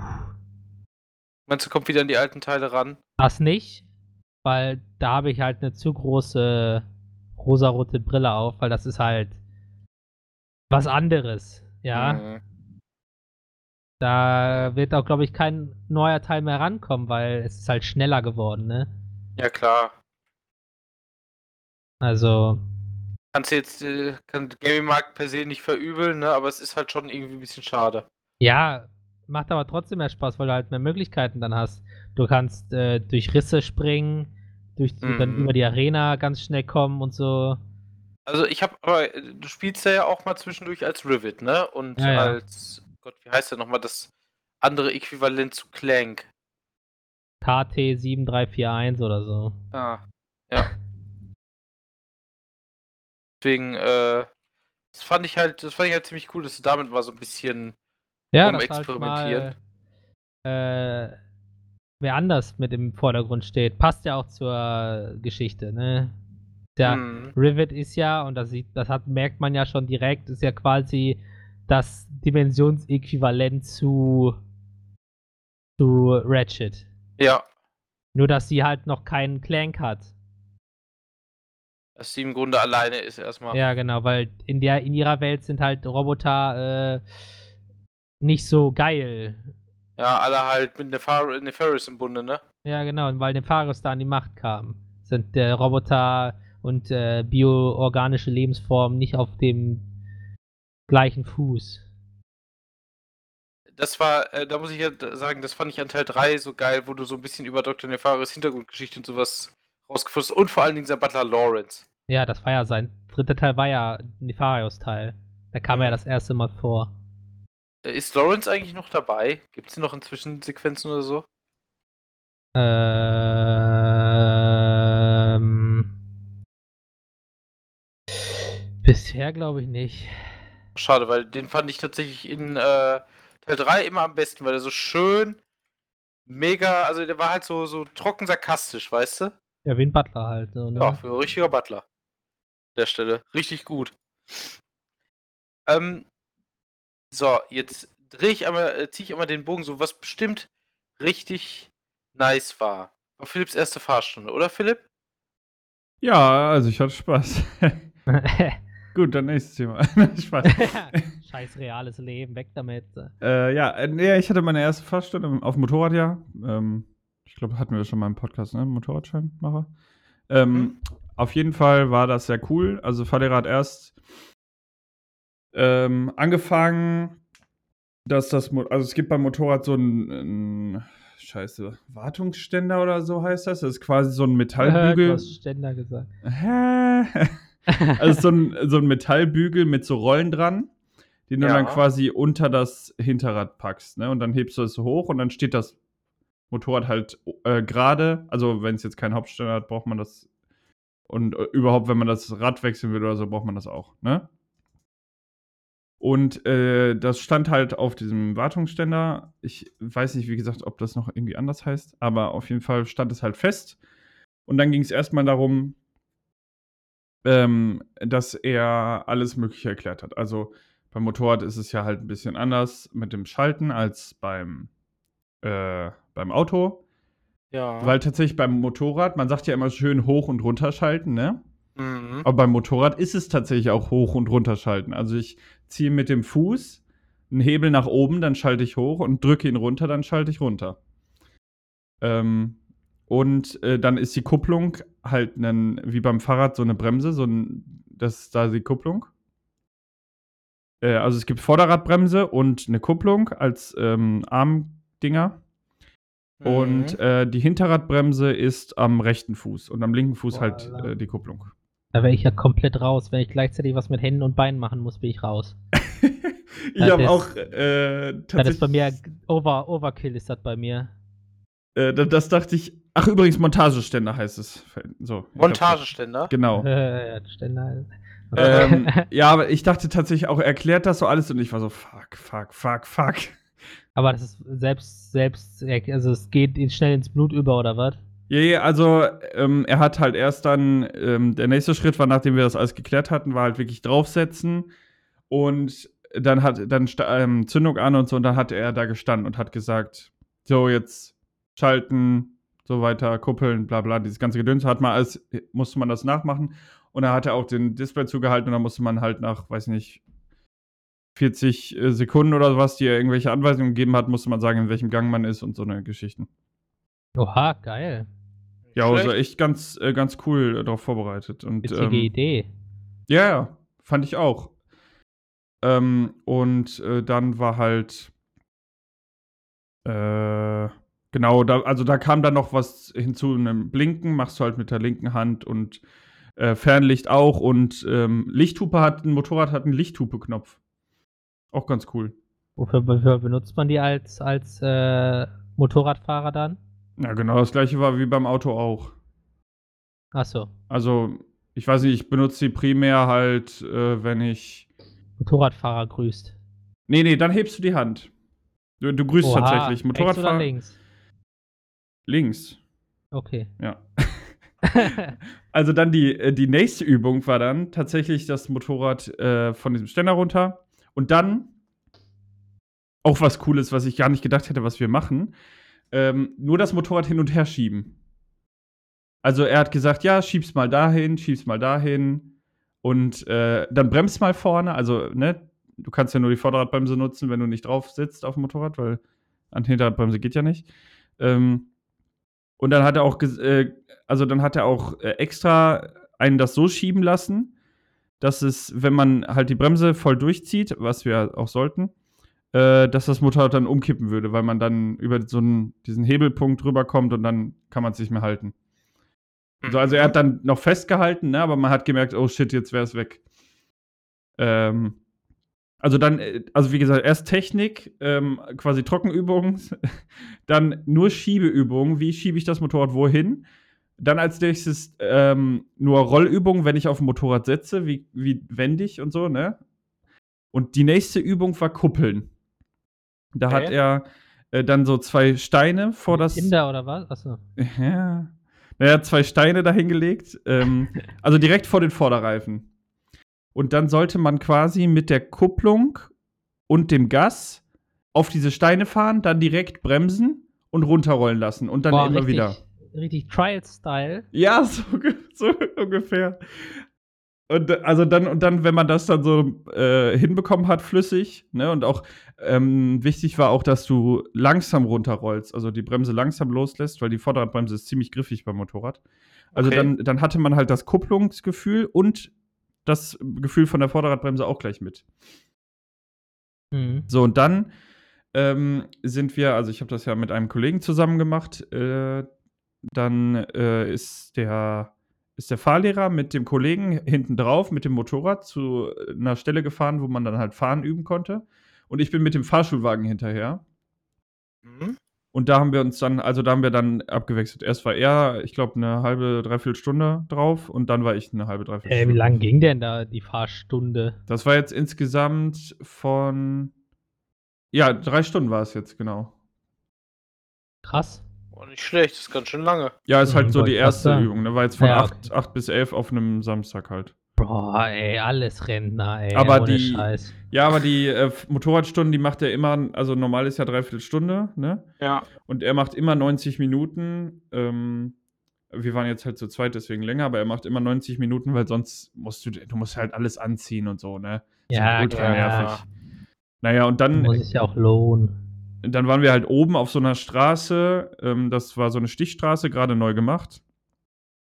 Meinst du, kommt wieder an die alten Teile ran? das nicht, weil da habe ich halt eine zu große rosarote Brille auf, weil das ist halt was anderes. Ja, Mhm. da wird auch, glaube ich, kein neuer Teil mehr rankommen, weil es ist halt schneller geworden, ne? Ja, klar. Also, Kannst du jetzt, äh, kann Gaming Markt per se nicht verübeln, ne? Aber es ist halt schon irgendwie ein bisschen schade. Ja, macht aber trotzdem mehr Spaß, weil du halt mehr Möglichkeiten dann hast. Du kannst äh, durch Risse springen, durch die, dann Mhm. über die Arena ganz schnell kommen und so. Also ich habe, aber äh, du spielst ja auch mal zwischendurch als Rivet, ne? Und Ja, ja. als, Gott, wie heißt der nochmal, das andere Äquivalent zu Clank. KT 7341 oder so. Ah, ja. Deswegen, äh, das fand ich halt, das fand ich halt ziemlich cool, dass du damit mal so ein bisschen Ja, Um dass halt äh, wer anders mit im Vordergrund steht. Passt ja auch zur Geschichte, ne? Der hm, Rivet ist ja, und das sieht, das hat, merkt man ja schon direkt, ist ja quasi das Dimensionsäquivalent zu, zu Ratchet. ja, Nur, dass sie halt noch keinen Clank hat. Dass sie im Grunde alleine ist erstmal. Ja, genau, weil in der in ihrer Welt sind halt Roboter äh, nicht so geil. Ja, alle halt mit Nefar Nefaris im Bunde, ne? Ja, genau, und weil Nefaris da an die Macht kam, sind der Roboter und äh, bioorganische Lebensformen nicht auf dem gleichen Fuß. Das war, äh, da muss ich ja sagen, das fand ich an Teil 3 so geil, wo du so ein bisschen über Dr. Nefaris Hintergrundgeschichte und sowas rausgefunden hast. Und vor allen Dingen sein Butler Lawrence. Ja, das war ja sein dritter Teil, war ja Nefarios Teil. Da kam er ja das erste Mal vor. Äh, Ist Lawrence eigentlich noch dabei? Gibt es noch inzwischen Sequenzen oder so? Ähm. Bisher glaube ich nicht. Schade, weil den fand ich tatsächlich in äh, Teil 3 immer am besten, weil er so schön, mega, also der war halt so, so trocken sarkastisch, weißt du? Ja, wie ein Butler halt. So, ne? Ja, für ein richtiger Butler. Der Stelle. Richtig gut. Ähm, so, jetzt drehe ich einmal, äh, ziehe ich einmal den Bogen, so was bestimmt richtig nice war. War Philipps erste Fahrstunde, oder Philipp? Ja, also ich hatte Spaß. *laughs* Gut, dann nächstes Thema. *laughs* Spaß. *laughs* Scheiß reales Leben, weg damit. Äh, ja, äh, nee, ich hatte meine erste Fahrstunde auf dem Motorrad, ja. Ähm, ich glaube, hatten wir schon mal im Podcast, ne? Motorradscheinmacher. Ähm, Mhm. Auf jeden Fall war das sehr cool. Also Fahrrad erst ähm, angefangen, dass das, Mo also es gibt beim Motorrad so ein, ein Scheiße, Wartungsständer oder so heißt das. Das ist quasi so ein Du Metallbügel. hast Ständer gesagt. Hä? *laughs* Also so ein, so ein Metallbügel mit so Rollen dran, den du Ja. dann quasi unter das Hinterrad packst. Ne? Und dann hebst du es so hoch und dann steht das Motorrad halt äh, gerade. Also wenn es jetzt keinen Hauptständer hat, braucht man das. Und äh, überhaupt, wenn man das Rad wechseln will oder so, braucht man das auch. Ne? Und äh, das stand halt auf diesem Wartungsständer. Ich weiß nicht, wie gesagt, ob das noch irgendwie anders heißt, aber auf jeden Fall stand es halt fest. Und dann ging es erstmal darum, ähm, dass er alles Mögliche erklärt hat. Also beim Motorrad ist es ja halt ein bisschen anders mit dem Schalten als beim, äh, beim Auto. Ja. Weil tatsächlich beim Motorrad, man sagt ja immer schön hoch und runter schalten, ne? mhm. Aber beim Motorrad ist es tatsächlich auch hoch und runter schalten. Also ich ziehe mit dem Fuß einen Hebel nach oben, dann schalte ich hoch und drücke ihn runter, dann schalte ich runter. Ähm, und äh, dann ist die Kupplung halt nen, wie beim Fahrrad so eine Bremse, so ein, das ist da die Kupplung. Äh, also es gibt Vorderradbremse und eine Kupplung als ähm, Armdinger. Und Mhm. äh, die Hinterradbremse ist am rechten Fuß und am linken Fuß halt Voila. äh, die Kupplung. Da wäre ich ja komplett raus. Wenn ich gleichzeitig was mit Händen und Beinen machen muss, bin ich raus. *laughs* Ich habe auch äh, Das ist tatsächlich. bei mir Over, Overkill ist das bei mir. Äh, da- das dachte ich. Ach, übrigens, Montageständer heißt es. So, Montageständer. Genau. *laughs* Äh, ja, Ständer. ähm, *laughs* ja, aber ich dachte tatsächlich auch, er erklärt das so alles und ich war so, fuck, fuck, fuck, fuck. Aber das ist selbst, selbst, also es geht schnell ins Blut über, oder was? Ja, ja, also ähm, er hat halt erst dann, ähm, der nächste Schritt war, nachdem wir das alles geklärt hatten, war halt wirklich draufsetzen. Und dann hat dann ähm, Zündung an und so und dann hat er da gestanden und hat gesagt, so jetzt schalten, so weiter, kuppeln, bla bla, dieses ganze Gedöns. Hat man alles, musste man das nachmachen. Und dann hat er auch den Display zugehalten und dann musste man halt nach, weiß nicht, 40 äh, Sekunden oder was, die er irgendwelche Anweisungen gegeben hat, musste man sagen, in welchem Gang man ist und so eine Geschichten. Oha, geil. Ja, also echt ganz, äh, ganz cool äh, darauf vorbereitet. Und, Witzige ähm, Idee. Ja, ja, fand ich auch. Ähm, und äh, dann war halt, äh, genau, da, also da kam dann noch was hinzu, einem Blinken, machst du halt mit der linken Hand und äh, Fernlicht auch und ähm, Lichthupe hat, ein Motorrad hat einen Lichthupe-Knopf. Auch ganz cool. Wofür, wofür benutzt man die als, als äh, Motorradfahrer dann? Ja, genau, das gleiche war wie beim Auto auch. Achso, Also, ich weiß nicht, ich benutze die primär halt, äh, wenn ich Motorradfahrer grüßt. Nee, nee, dann hebst du die Hand. Du, du grüßt Oha, tatsächlich. Motorradfahrer. links? Links. Okay. Ja. *laughs* *laughs* Also dann die, äh, die nächste Übung war dann tatsächlich das Motorrad äh, von diesem Ständer runter. Und dann auch was Cooles, was ich gar nicht gedacht hätte, was wir machen. Ähm, nur das Motorrad hin und her schieben. Also er hat gesagt, ja, schieb's mal dahin, schieb's mal dahin. Und äh, dann bremst mal vorne. Also, ne, du kannst ja nur die Vorderradbremse nutzen, wenn du nicht drauf sitzt auf dem Motorrad, weil an Hinterradbremse geht ja nicht. Ähm, und dann hat er auch, äh, also dann hat er auch äh, extra einen das so schieben lassen, dass es, wenn man halt die Bremse voll durchzieht, was wir auch sollten, äh, dass das Motorrad dann umkippen würde, weil man dann über so einen, diesen Hebelpunkt rüberkommt und dann kann man es nicht mehr halten. So, also er hat dann noch festgehalten, ne, aber man hat gemerkt, oh shit, jetzt wäre es weg. Ähm, also dann, äh, also wie gesagt, erst Technik, ähm, quasi Trockenübungen, *laughs* dann nur Schiebeübungen, wie schiebe ich das Motorrad wohin? Dann als nächstes ähm, nur Rollübungen, wenn ich auf dem Motorrad setze, wie, wie wendig und so, ne? Und die nächste Übung war Kuppeln. Da hat Okay. er äh, dann so zwei Steine vor das. Kinder oder was? Achso. *laughs* Ja. Naja, zwei Steine dahingelegt. Ähm, *laughs* also direkt vor den Vorderreifen. Und dann sollte man quasi mit der Kupplung und dem Gas auf diese Steine fahren, dann direkt bremsen und runterrollen lassen. Und dann Boah, immer richtig, wieder. Richtig Trial-Style. Ja, *laughs* so, so ungefähr. Und also dann, und dann, wenn man das dann so äh, hinbekommen hat, flüssig, ne, und auch ähm, wichtig war auch, dass du langsam runterrollst, also die Bremse langsam loslässt, weil die Vorderradbremse ist ziemlich griffig beim Motorrad. Also Okay. dann, dann hatte man halt das Kupplungsgefühl und das Gefühl von der Vorderradbremse auch gleich mit. Mhm. So, und dann ähm, sind wir, also ich habe das ja mit einem Kollegen zusammen gemacht, äh, dann äh, ist der ist der Fahrlehrer mit dem Kollegen hinten drauf mit dem Motorrad zu einer Stelle gefahren, wo man dann halt fahren üben konnte. Und ich bin mit dem Fahrschulwagen hinterher. Mhm. Und da haben wir uns dann, also da haben wir dann abgewechselt. Erst war er, ich glaube, eine halbe, dreiviertel Stunde drauf und dann war ich eine halbe, dreiviertel Äh, wie Stunde. lang ging denn da die Fahrstunde? Das war jetzt insgesamt von. Ja, drei Stunden war es jetzt, genau. Krass. Oh, nicht schlecht, das ist ganz schön lange. Ja, ist halt Mhm, so die erste sagen. Übung, ne? War jetzt von Ja, 8 acht bis 11 auf einem Samstag halt. Boah, ey, alles Rentner, ey. Aber ohne die- Scheiß. Ja, aber die äh, Motorradstunden, die macht er immer, also normal ist ja dreiviertel Stunde, ne? Ja. Und er macht immer 90 Minuten. Ähm, wir waren jetzt halt zu zweit, deswegen länger, aber er macht immer 90 Minuten, weil sonst musst du, du musst halt alles anziehen und so, ne? Ist Ja, ultra klar. nervig. Naja, und dann, Muss sich ja auch lohnen. Dann waren wir halt oben auf so einer Straße. Ähm, das war so eine Stichstraße, gerade neu gemacht.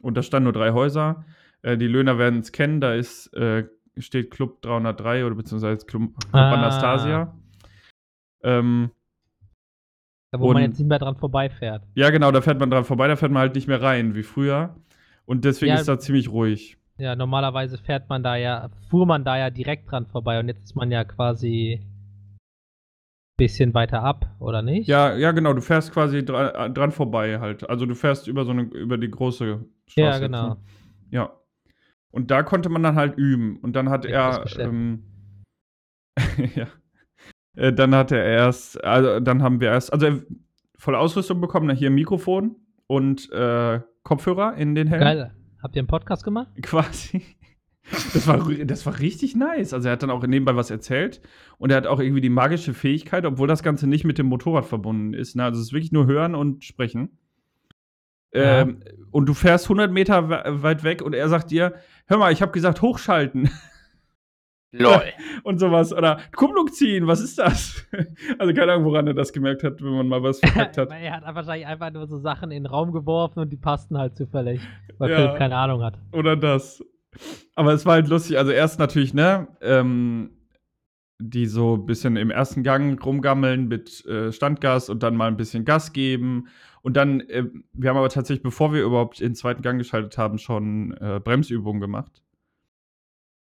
Und da standen nur drei Häuser. Äh, die Löhner werden es kennen. Da ist, äh, steht Club 303 oder beziehungsweise Club, Club Ah. Anastasia. Ähm, Da, wo man Und- jetzt nicht mehr dran vorbeifährt. ja, genau, da fährt man dran vorbei. Da fährt man halt nicht mehr rein wie früher. Und deswegen Ja. ist da ziemlich ruhig. Ja, normalerweise fährt man da ja, fuhr man da ja direkt dran vorbei und jetzt ist man ja quasi bisschen weiter ab, oder nicht? Ja, ja, genau, du fährst quasi dran, dran vorbei halt. Also du fährst über so eine, über die große Straße. Ja, jetzt, genau. ne? Ja. Und da konnte man dann halt üben. Und dann hat Ja, er. Ähm, *laughs* ja. Äh, Dann hat er erst, also dann haben wir erst, also volle Ausrüstung bekommen, hier ein Mikrofon und äh, Kopfhörer in den Helm. Geil. Habt ihr einen Podcast gemacht? *laughs* Quasi. Das war, das war richtig nice. Also er hat dann auch nebenbei was erzählt und er hat auch irgendwie die magische Fähigkeit, obwohl das Ganze nicht mit dem Motorrad verbunden ist. Ne? Also es ist wirklich nur hören und sprechen. Ja. Ähm, und du fährst 100 Meter we- weit weg und er sagt dir, hör mal, ich habe gesagt hochschalten *laughs* LOL. und sowas. Oder Kupplung ziehen, was ist das? *laughs* Also keine Ahnung, woran er das gemerkt hat, wenn man mal was *laughs* verkackt hat. er hat wahrscheinlich einfach nur so Sachen in den Raum geworfen und die passten halt zufällig, weil Ja. Philipp keine Ahnung hat. Oder das. Aber es war halt lustig. Also erst natürlich, ne, ähm, die so ein bisschen im ersten Gang rumgammeln mit äh, Standgas und dann mal ein bisschen Gas geben. Und dann, äh, wir haben aber tatsächlich, bevor wir überhaupt in den zweiten Gang geschaltet haben, schon äh, Bremsübungen gemacht.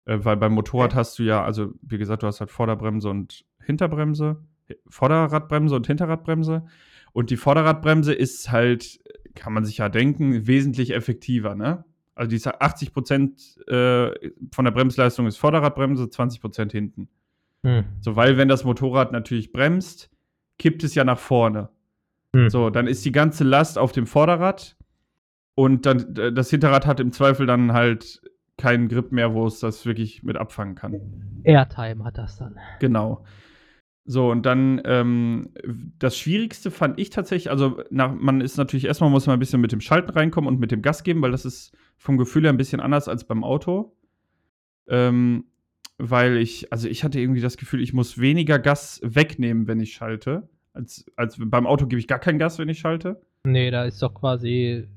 Äh, weil beim Motorrad hast du ja, also wie gesagt, du hast halt Vorderbremse und Hinterbremse. Vorderradbremse und Hinterradbremse. Und die Vorderradbremse ist halt, kann man sich ja denken, wesentlich effektiver, ne? Also die ist 80 Prozent äh, von der Bremsleistung ist Vorderradbremse, 20 Prozent hinten. Hm. So, weil wenn das Motorrad natürlich bremst, kippt es ja nach vorne. Hm. So, dann ist die ganze Last auf dem Vorderrad und dann das Hinterrad hat im Zweifel dann halt keinen Grip mehr, wo es das wirklich mit abfangen kann. Airtime hat das dann. Genau. So, und dann ähm, das Schwierigste fand ich tatsächlich, also nach, man ist natürlich erstmal muss man ein bisschen mit dem Schalten reinkommen und mit dem Gas geben, weil das ist vom Gefühl her ein bisschen anders als beim Auto. Ähm, weil ich, also ich hatte irgendwie das Gefühl, ich muss weniger Gas wegnehmen, wenn ich schalte. Als, als beim Auto gebe ich gar kein Gas, wenn ich schalte. Nee, da ist doch quasi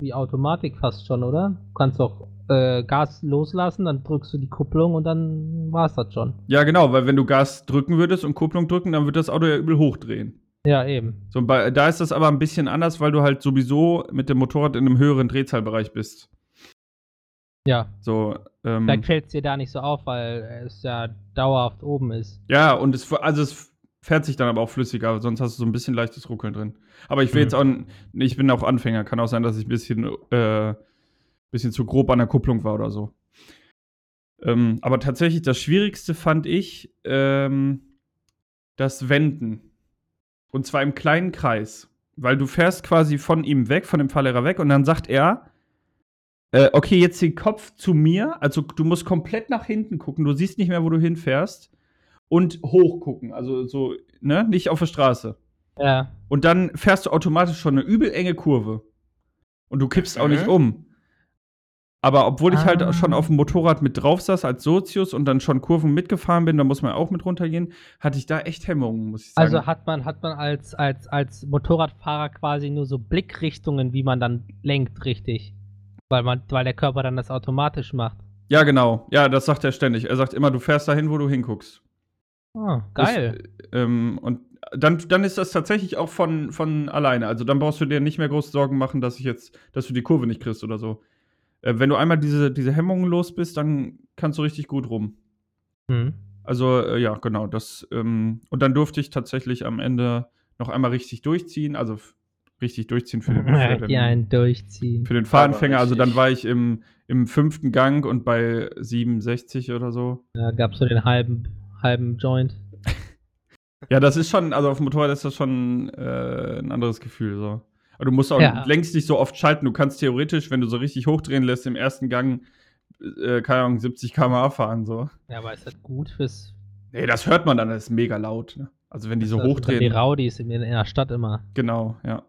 wie Automatik fast schon, oder? Du kannst doch äh, Gas loslassen, dann drückst du die Kupplung und dann war's das schon. Ja, genau, weil wenn du Gas drücken würdest und Kupplung drücken, dann wird das Auto ja übel hochdrehen. Ja, eben. So, bei, da ist das aber ein bisschen anders, weil du halt sowieso mit dem Motorrad in einem höheren Drehzahlbereich bist. Ja. So, ähm, Vielleicht fällt es dir da nicht so auf, weil es ja dauerhaft oben ist. ja, und es, also es fährt sich dann aber auch flüssiger, sonst hast du so ein bisschen leichtes Ruckeln drin. Aber ich will Mhm. jetzt auch, ich bin auch Anfänger, kann auch sein, dass ich ein bisschen, äh, bisschen zu grob an der Kupplung war oder so. Ähm, aber tatsächlich das Schwierigste fand ich ähm, das Wenden. Und zwar im kleinen Kreis. Weil du fährst quasi von ihm weg, von dem Fahrlehrer weg, und dann sagt er, äh, okay, jetzt den Kopf zu mir, also du musst komplett nach hinten gucken, du siehst nicht mehr, wo du hinfährst, und hoch gucken, also so, ne, nicht auf der Straße. Ja. Und dann fährst du automatisch schon eine übel enge Kurve. Und du kippst auch Mhm. nicht um. Aber obwohl ich halt Ah. schon auf dem Motorrad mit drauf saß als Sozius und dann schon Kurven mitgefahren bin, da muss man auch mit runtergehen, hatte ich da echt Hemmungen, muss ich sagen. Also hat man, hat man als, als, als Motorradfahrer quasi nur so Blickrichtungen, wie man dann lenkt, richtig. Weil man, weil der Körper dann das automatisch macht. ja, genau. Ja, das sagt er ständig. Er sagt immer, du fährst dahin, wo du hinguckst. Ah, geil. Das, ähm, und dann, dann ist das tatsächlich auch von, von alleine. Also dann brauchst du dir nicht mehr groß Sorgen machen, dass ich jetzt, dass du die Kurve nicht kriegst oder so. Äh, wenn du einmal diese, diese Hemmungen los bist, dann kannst du richtig gut rum. Hm. Also, äh, ja, genau, das, ähm, und dann durfte ich tatsächlich am Ende noch einmal richtig durchziehen, also richtig durchziehen für den, *laughs* für Die den, durchziehen. für den Fahranfänger. Also dann war ich im, im fünften Gang und bei 67 oder so. Da gab's so den halben, halben Joint. *laughs* Ja, das ist schon, also auf dem Motorrad ist das schon äh, ein anderes Gefühl. So. Aber du musst auch Ja. längst nicht so oft schalten. Du kannst theoretisch, wenn du so richtig hochdrehen lässt, im ersten Gang, äh, keine Ahnung, 70 km/h fahren. So. Ja, aber ist das gut fürs. Nee, das hört man dann, das ist mega laut. Ne? Also wenn die so dann hochdrehen. Die Raudis in, in der Stadt immer. Genau, ja.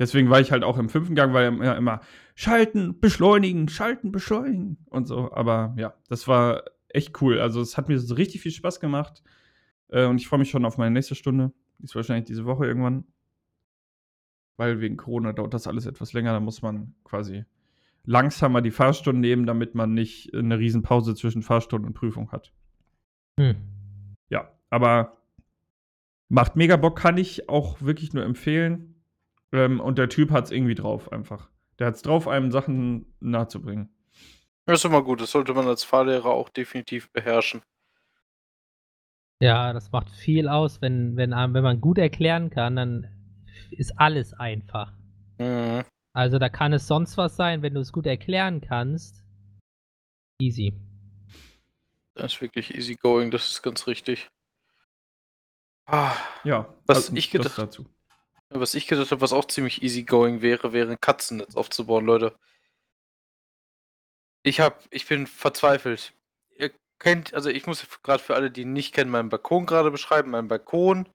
Deswegen war ich halt auch im fünften Gang, weil ja immer schalten, beschleunigen, schalten, beschleunigen und so. Aber ja, das war echt cool. Also es hat mir so richtig viel Spaß gemacht. Äh, und ich freue mich schon auf meine nächste Stunde. Die ist wahrscheinlich diese Woche irgendwann. Weil wegen Corona dauert das alles etwas länger. Da muss man quasi langsamer die Fahrstunden nehmen, damit man nicht eine Riesenpause zwischen Fahrstunde und Prüfung hat. Hm. Ja, aber macht mega Bock, kann ich auch wirklich nur empfehlen. Ähm, und der Typ hat es irgendwie drauf, einfach. Der hat es drauf, einem Sachen nahezubringen. Das ist immer gut, das sollte man als Fahrlehrer auch definitiv beherrschen. Ja, das macht viel aus, wenn wenn einem wenn man gut erklären kann, dann ist alles einfach. Mhm. Also, da kann es sonst was sein, wenn du es gut erklären kannst easy. Das ist wirklich easy going, das ist ganz richtig. Ah, Ja, Was also ich gedacht- dazu. was ich gedacht habe, was auch ziemlich easy going wäre, wäre ein Katzennetz aufzubauen, Leute. Ich hab, ich bin verzweifelt. Ihr kennt, also ich muss gerade für alle, die ihn nicht kennen, meinen Balkon gerade beschreiben. Mein Balkon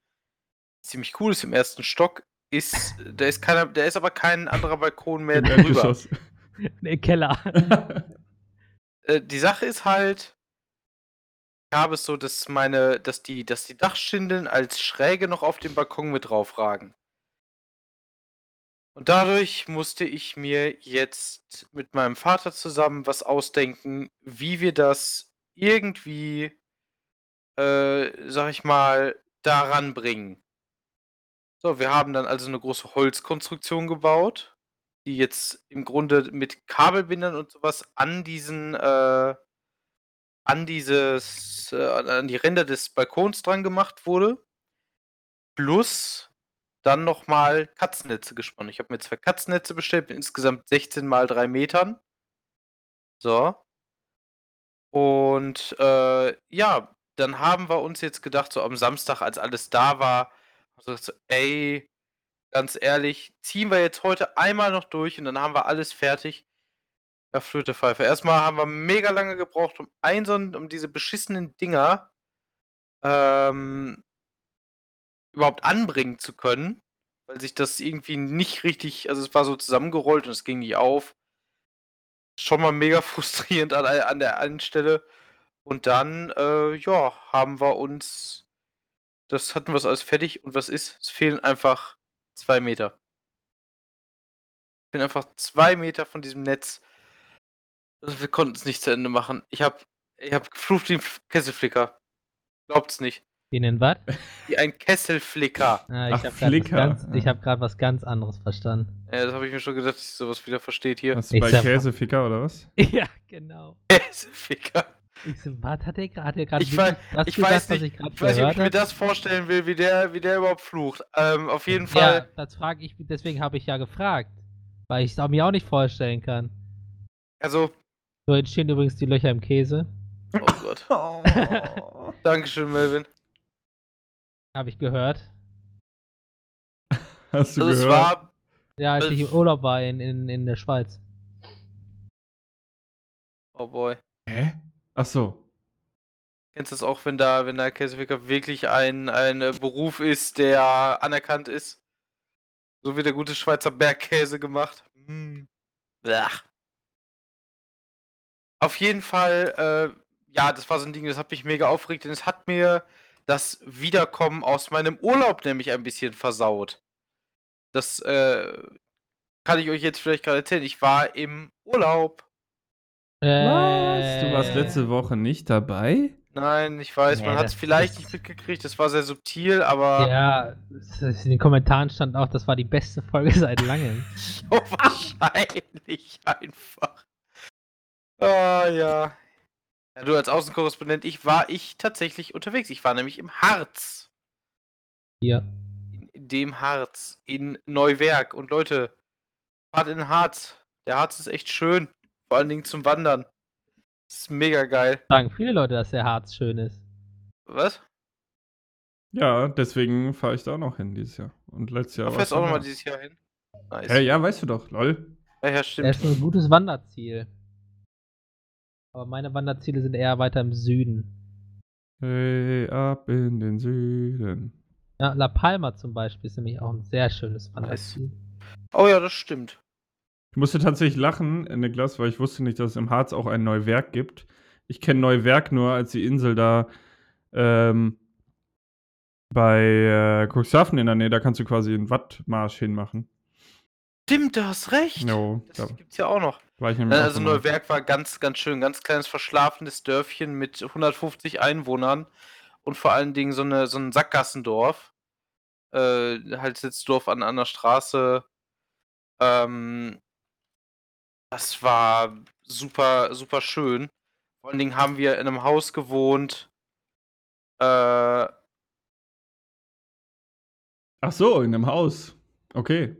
ziemlich cool, ist im ersten Stock. Ist, da ist keiner, da ist aber kein anderer Balkon mehr drüber. Erdgeschoss. *laughs* Ne, Keller. *laughs* Äh, die Sache ist halt, ich habe es so, dass meine, dass die, dass die Dachschindeln als Schräge noch auf dem Balkon mit drauf ragen. Und dadurch musste ich mir jetzt mit meinem Vater zusammen was ausdenken, wie wir das irgendwie, äh, sag ich mal, daran bringen. So, wir haben dann also eine große Holzkonstruktion gebaut, die jetzt im Grunde mit Kabelbindern und sowas an diesen, äh, an dieses, äh, an- die Ränder des Balkons dran gemacht wurde. Plus dann nochmal Katzennetze gesponnen. Ich habe mir zwei Katzennetze bestellt mit insgesamt 16 mal 3 Metern. So. Und äh, ja, dann haben wir uns jetzt gedacht, so am Samstag, als alles da war, wir gesagt so, ey, ganz ehrlich, ziehen wir jetzt heute einmal noch durch und dann haben wir alles fertig. Ja, Flöte Pfeife. Erstmal haben wir mega lange gebraucht, um ein so ein, um diese beschissenen Dinger ähm, überhaupt anbringen zu können, weil sich das irgendwie nicht richtig, also es war so zusammengerollt und es ging nicht auf. Schon mal mega *laughs* frustrierend an, an der einen Stelle. Und dann, äh, ja, haben wir uns, das hatten wir es alles fertig und was ist? Es fehlen einfach zwei Meter. Es fehlen einfach zwei Meter von diesem Netz. Also wir konnten es nicht zu Ende machen. Ich habe ich hab geflucht wie ein Kesselflicker. Glaubt's nicht. Wie nennt was? Wie ein Kesselflicker. Ah, ich Ach, habe gerade was, ganz, ich Ja. hab grad was ganz anderes verstanden. Ja, das habe ich mir schon gedacht, dass sich sowas wieder versteht hier. Hast du Ich bei Käseficker oder was? *laughs* Ja, genau. Kesselflicker. Ich so, was hat der gerade gerade Ich das ich gesagt, weiß was nicht- ich gerade Ich weiß nicht, ob ich mir das vorstellen will, wie der, wie der überhaupt flucht. Ähm, auf jeden Ja, Fall. das frage ich, deswegen habe ich ja gefragt. Weil ich es mir auch nicht vorstellen kann. Also, So entstehen übrigens die Löcher im Käse. oh Gott. *laughs* Dankeschön, Melvin. Habe ich gehört. Hast du Also, es gehört? war. Ja, als Äh, ich im Urlaub war in, in, in der Schweiz. Oh boy. Hä? Ach so. Kennst du das auch, wenn da, wenn der Käseficker wirklich ein, ein äh, Beruf ist, der anerkannt ist? So wie der gute Schweizer Bergkäse gemacht. Mm. Auf jeden Fall, äh, ja, das war so ein Ding, das hat mich mega aufgeregt, denn es hat mir das Wiederkommen aus meinem Urlaub nämlich ein bisschen versaut. Das äh, kann ich euch jetzt vielleicht gerade erzählen. Ich war im Urlaub. Was? Du warst Äh, letzte Woche nicht dabei? Nein, ich weiß, Nee, man hat es vielleicht nicht mitgekriegt. Das war sehr subtil, aber Ja, es ist- in den Kommentaren stand auch, das war die beste Folge *laughs* seit langem. so *laughs* wahrscheinlich einfach. Ah, ja. ja. Du als Außenkorrespondent, ich war ich tatsächlich unterwegs. Ich war nämlich im Harz. Hier. In, in dem Harz. In Neuwerk. Und Leute, fahrt in den Harz. Der Harz ist echt schön. Vor allen Dingen zum Wandern. Das ist mega geil. Sagen viele Leute, dass der Harz schön ist. Was? Ja, deswegen fahre ich da auch noch hin dieses Jahr. Und letztes Jahr Du fährst auch nochmal dieses Jahr hin? Nice. Hä, ja, weißt du doch, lol. Ja, ja, Das stimmt. ist ein gutes Wanderziel. Aber meine Wanderziele sind eher weiter im Süden. Hey, ab in den Süden. Ja, La Palma zum Beispiel ist nämlich auch ein sehr schönes Wanderziel. Oh ja, das stimmt. Ich musste tatsächlich lachen, Niklas, weil ich wusste nicht, dass es im Harz auch ein Neuwerk gibt. Ich kenne Neuwerk nur als die Insel da ähm, bei äh, Cuxhaven in der Nähe. Da kannst du quasi einen Wattmarsch hinmachen. Stimmt, du hast recht. No, da Das gibt's ja auch noch. war ich nämlich Äh, Also. Neuwerk war ganz, ganz schön. Ganz kleines, verschlafenes Dörfchen mit 150 Einwohnern und vor allen Dingen so, eine, so ein Sackgassendorf. Äh, halt Sitzdorf an einer Straße. Ähm, das war super, super schön. Vor allen Dingen haben wir in einem Haus gewohnt. Äh, Ach so, in einem Haus. Okay.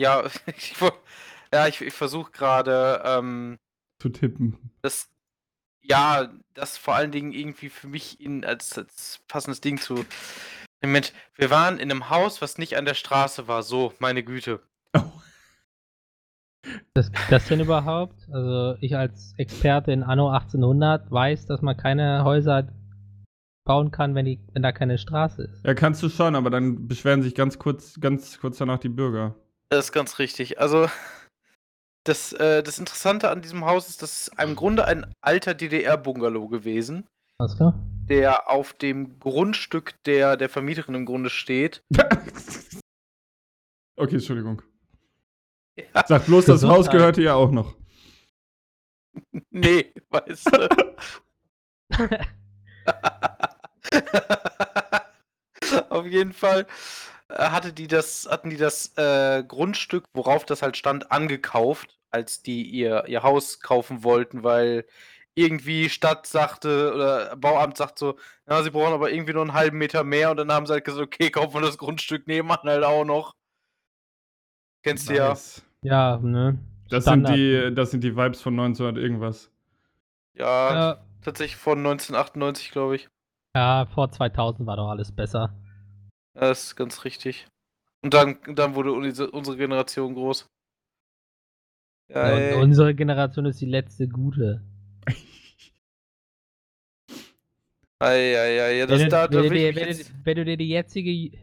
ja, *laughs* ich, ja, ich, ich versuche gerade, ähm, Zu tippen. das, ja, das vor allen Dingen irgendwie für mich in, als, als passendes Ding zu. Moment, wir waren in einem Haus, was nicht an der Straße war. So, meine Güte. Das, das denn überhaupt? Also ich als Experte in Anno 1800 weiß, dass man keine Häuser bauen kann, wenn, die, wenn da keine Straße ist. Ja, kannst du schon, aber dann beschweren sich ganz kurz, ganz kurz danach die Bürger. Das ist ganz richtig. Also, das, äh, das Interessante an diesem Haus ist, das ist im Grunde ein alter DDR-Bungalow gewesen, Alles klar? der auf dem Grundstück der, der Vermieterin im Grunde steht. *laughs* okay, Entschuldigung. Ja, *laughs* Sag bloß, das. Haus gehörte ja auch noch. nee, weißt du. *laughs* Auf jeden Fall äh, hatte die das, hatten die das äh, Grundstück, worauf das halt stand, angekauft, als die ihr, ihr Haus kaufen wollten, weil irgendwie Stadt sagte oder Bauamt sagt so, ja, sie brauchen aber irgendwie nur einen halben Meter mehr und dann haben sie halt gesagt, okay, kaufen wir das Grundstück nebenan halt auch noch. Kennst du ja. Nice. Ja, ne? Das Standard. sind, die, das sind die Vibes von 1900 irgendwas. Ja, Ja, tatsächlich von 1998, glaube ich. ja, vor 2000 war doch alles besser. Das ist ganz richtig. Und dann, dann wurde unsere Generation groß. Ja, Ja, unsere Generation ist die letzte gute. *laughs* Ei, ei, ei, ja, das wenn, du, da, da wenn, du wenn, du, wenn du dir die jetzige,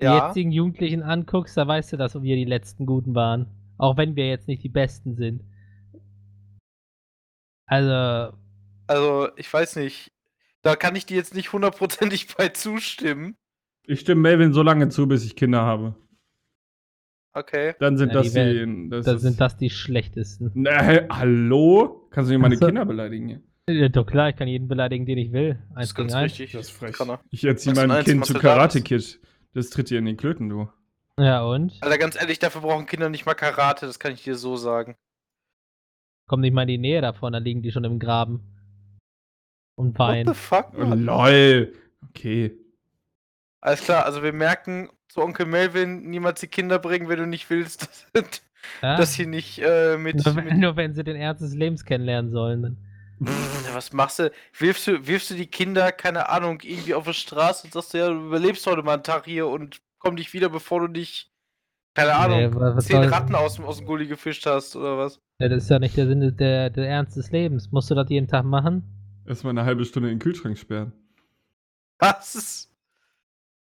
ja, jetzigen Jugendlichen anguckst, da weißt du, dass wir die letzten Guten waren. Auch wenn wir jetzt nicht die Besten sind. Also, also ich weiß nicht, da kann ich dir jetzt nicht hundertprozentig *laughs* bei zustimmen. Ich stimme Melvin so lange zu, bis ich Kinder habe. Okay. Dann sind Ja, das die die. Das da ist- sind das die schlechtesten. Na, hä, hallo? Kannst du nicht meine Ach so. Kinder beleidigen? hier? Ja, doch klar, ich kann jeden beleidigen, den ich will. Das Eins ist ganz richtig. Das ist frech. Ich erziehe mein Kind zu Karate? Kid. Das tritt dir in den Klöten, du. Ja, und? Alter, ganz ehrlich, dafür brauchen Kinder nicht mal Karate, das kann ich dir so sagen. Komm nicht mal in die Nähe davon, dann liegen die schon im Graben. Und What weinen. the fuck? Oh, Mann? lol. Okay. Alles klar, also wir merken zu Onkel Melvin niemals die Kinder bringen, wenn du nicht willst, *laughs* dass, Ja? dass hier nicht äh, mit, nur, mit wenn, nur wenn sie den Ernst des Lebens kennenlernen sollen. Dann. *laughs* Was machst du? Wirfst du, wirfst du die Kinder, keine Ahnung, irgendwie auf die Straße und sagst du, ja, du überlebst heute mal einen Tag hier und komm dich wieder, bevor du nicht, keine Ahnung, Nee, was zehn Ratten aus dem, aus dem Gully gefischt hast oder was? Ja, das ist ja nicht der Sinn der, der Ernst des Lebens. Musst du das jeden Tag machen? Erstmal eine halbe Stunde in den Kühlschrank sperren. Das ist.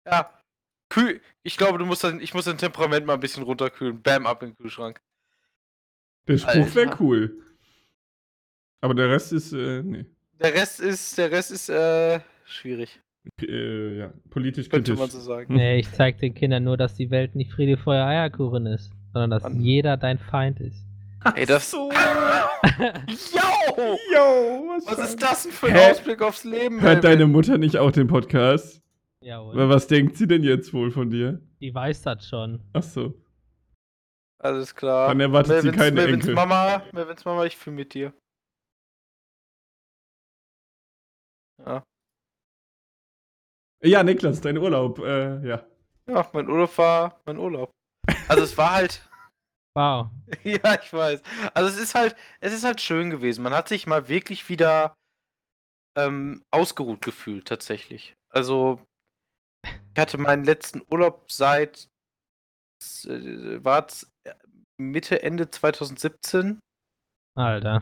Ja. Kühl. Ich glaube, du musst dann, ich muss dein Temperament mal ein bisschen runterkühlen. Bam, ab in den Kühlschrank. Der Spruch wäre cool. Aber der Rest ist, äh, nee. Der Rest ist, der Rest ist, äh, schwierig, P äh, ja, politisch könnte kritisch. man so sagen. Nee, ich zeig den Kindern nur, dass die Welt nicht Friede, Feuer, Eierkuchen ist, sondern dass Mann. jeder dein Feind ist. Ey, das. So. *laughs* Yo! Yo, was, Was ist das denn für ein Hä? Ausblick aufs Leben? Hört deine Melvin? Mutter nicht auch den Podcast? ja, und? Aber was denkt sie denn jetzt wohl von dir? Die weiß das schon. Ach so. Alles klar. Dann erwartet sie Melvins- keine Melvins Enkel. Mama, Melvins Mama, ich fühle mit dir. Ja. Ja, Niklas, dein Urlaub, äh, ja. ja, mein Urlaub war mein Urlaub. Also es war halt, *laughs* Wow. *laughs* ja, ich weiß. Also es ist halt, es ist halt schön gewesen. Man hat sich mal wirklich wieder ähm, ausgeruht gefühlt, tatsächlich. Also ich hatte meinen letzten Urlaub seit äh, war Mitte, Ende 2017. Alter.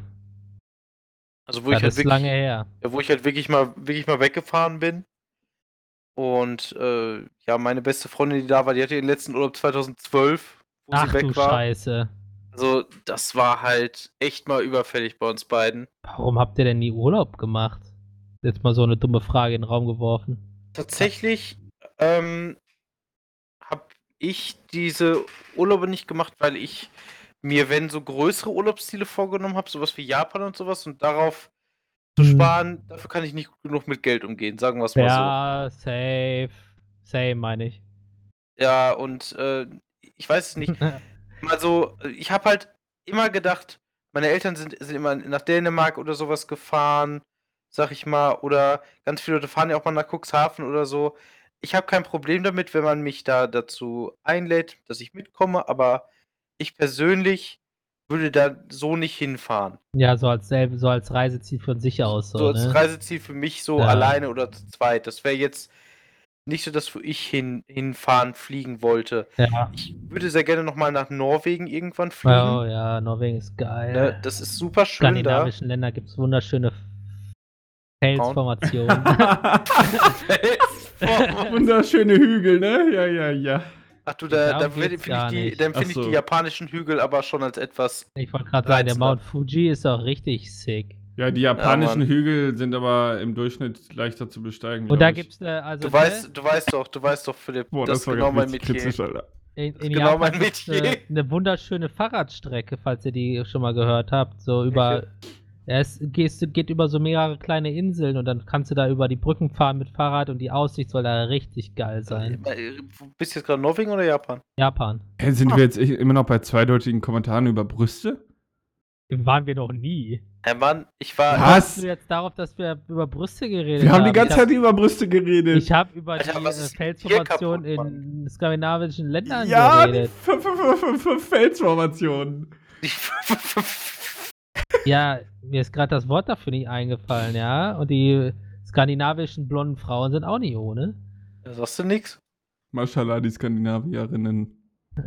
Also wo das ich halt wirklich, lange her. Ja, wo ich halt wirklich mal, wirklich mal weggefahren bin. Und äh, ja, meine beste Freundin, die da war, die hatte ihren letzten Urlaub 2012, wo Ach sie weg du war. Scheiße. Also, das war halt echt mal überfällig bei uns beiden. Warum habt ihr denn nie Urlaub gemacht? Jetzt mal so eine dumme Frage in den Raum geworfen. Tatsächlich ähm, habe ich diese Urlaube nicht gemacht, weil ich mir, wenn so größere Urlaubsziele vorgenommen habe, sowas wie Japan und sowas, und darauf zu Hm. sparen, dafür kann ich nicht gut genug mit Geld umgehen, sagen wir es mal so. Ja, safe. Same, meine ich. Ja, und äh, ich weiß es nicht. *laughs* Mal so, ich habe halt immer gedacht, meine Eltern sind, sind immer nach Dänemark oder sowas gefahren, sag ich mal, oder ganz viele Leute fahren ja auch mal nach Cuxhaven oder so. Ich habe kein Problem damit, wenn man mich da dazu einlädt, dass ich mitkomme, aber ich persönlich würde da so nicht hinfahren. Ja, so als selbe, so als Reiseziel von sich aus. So, So als ne? Reiseziel für mich so Ja. alleine oder zu zweit. Das wäre jetzt nicht so das, wo ich hin, hinfahren, fliegen wollte. Ja. Ich würde sehr gerne nochmal nach Norwegen irgendwann fliegen. Oh ja, Norwegen ist geil. Ne, das ist super schön da. skandinavischen Länder gibt es wunderschöne Felsformationen. *laughs* *laughs* Wunderschöne Hügel, ne? Ja, ja, ja. Ach du, da, da finde find ich, die, dann ich so. die japanischen Hügel aber schon als etwas. ich wollte gerade sagen, der. Mount Fuji ist auch richtig sick. Ja, die japanischen Mann. Hügel sind aber im Durchschnitt leichter zu besteigen. Und da ich. gibt's äh, also Du weißt, du weißt doch, du weißt doch, Philipp, Boah, das, das, ist war genau mein Metier. kritisch, Alter. in, in genau Japan mein gibt's, Metier. äh, eine wunderschöne Fahrradstrecke, falls ihr die schon mal gehört habt. So über. Ja, es gehst, geht über so mehrere kleine Inseln und dann kannst du da über die Brücken fahren mit Fahrrad und die Aussicht soll da richtig geil sein. Äh, Bist du jetzt gerade Norwegen oder Japan? Japan. Hä, sind wir jetzt echt immer noch bei zweideutigen Kommentaren über Brüste? Waren wir noch nie. Herr Mann, ich war. Was? Kommst du jetzt darauf, dass wir über Brüste geredet Wir haben? haben die ganze hab, Zeit über Brüste geredet. Ich habe über Alter, die äh, Felsformation kaputt, in skandinavischen Ländern ja, die geredet. F- F- F- F- F- Felsformationen. *laughs* *laughs* Ja, mir ist gerade das Wort dafür nicht eingefallen, ja. Und die skandinavischen blonden Frauen sind auch nicht ohne. Da sagst du nix? Mashallah, die Skandinavierinnen.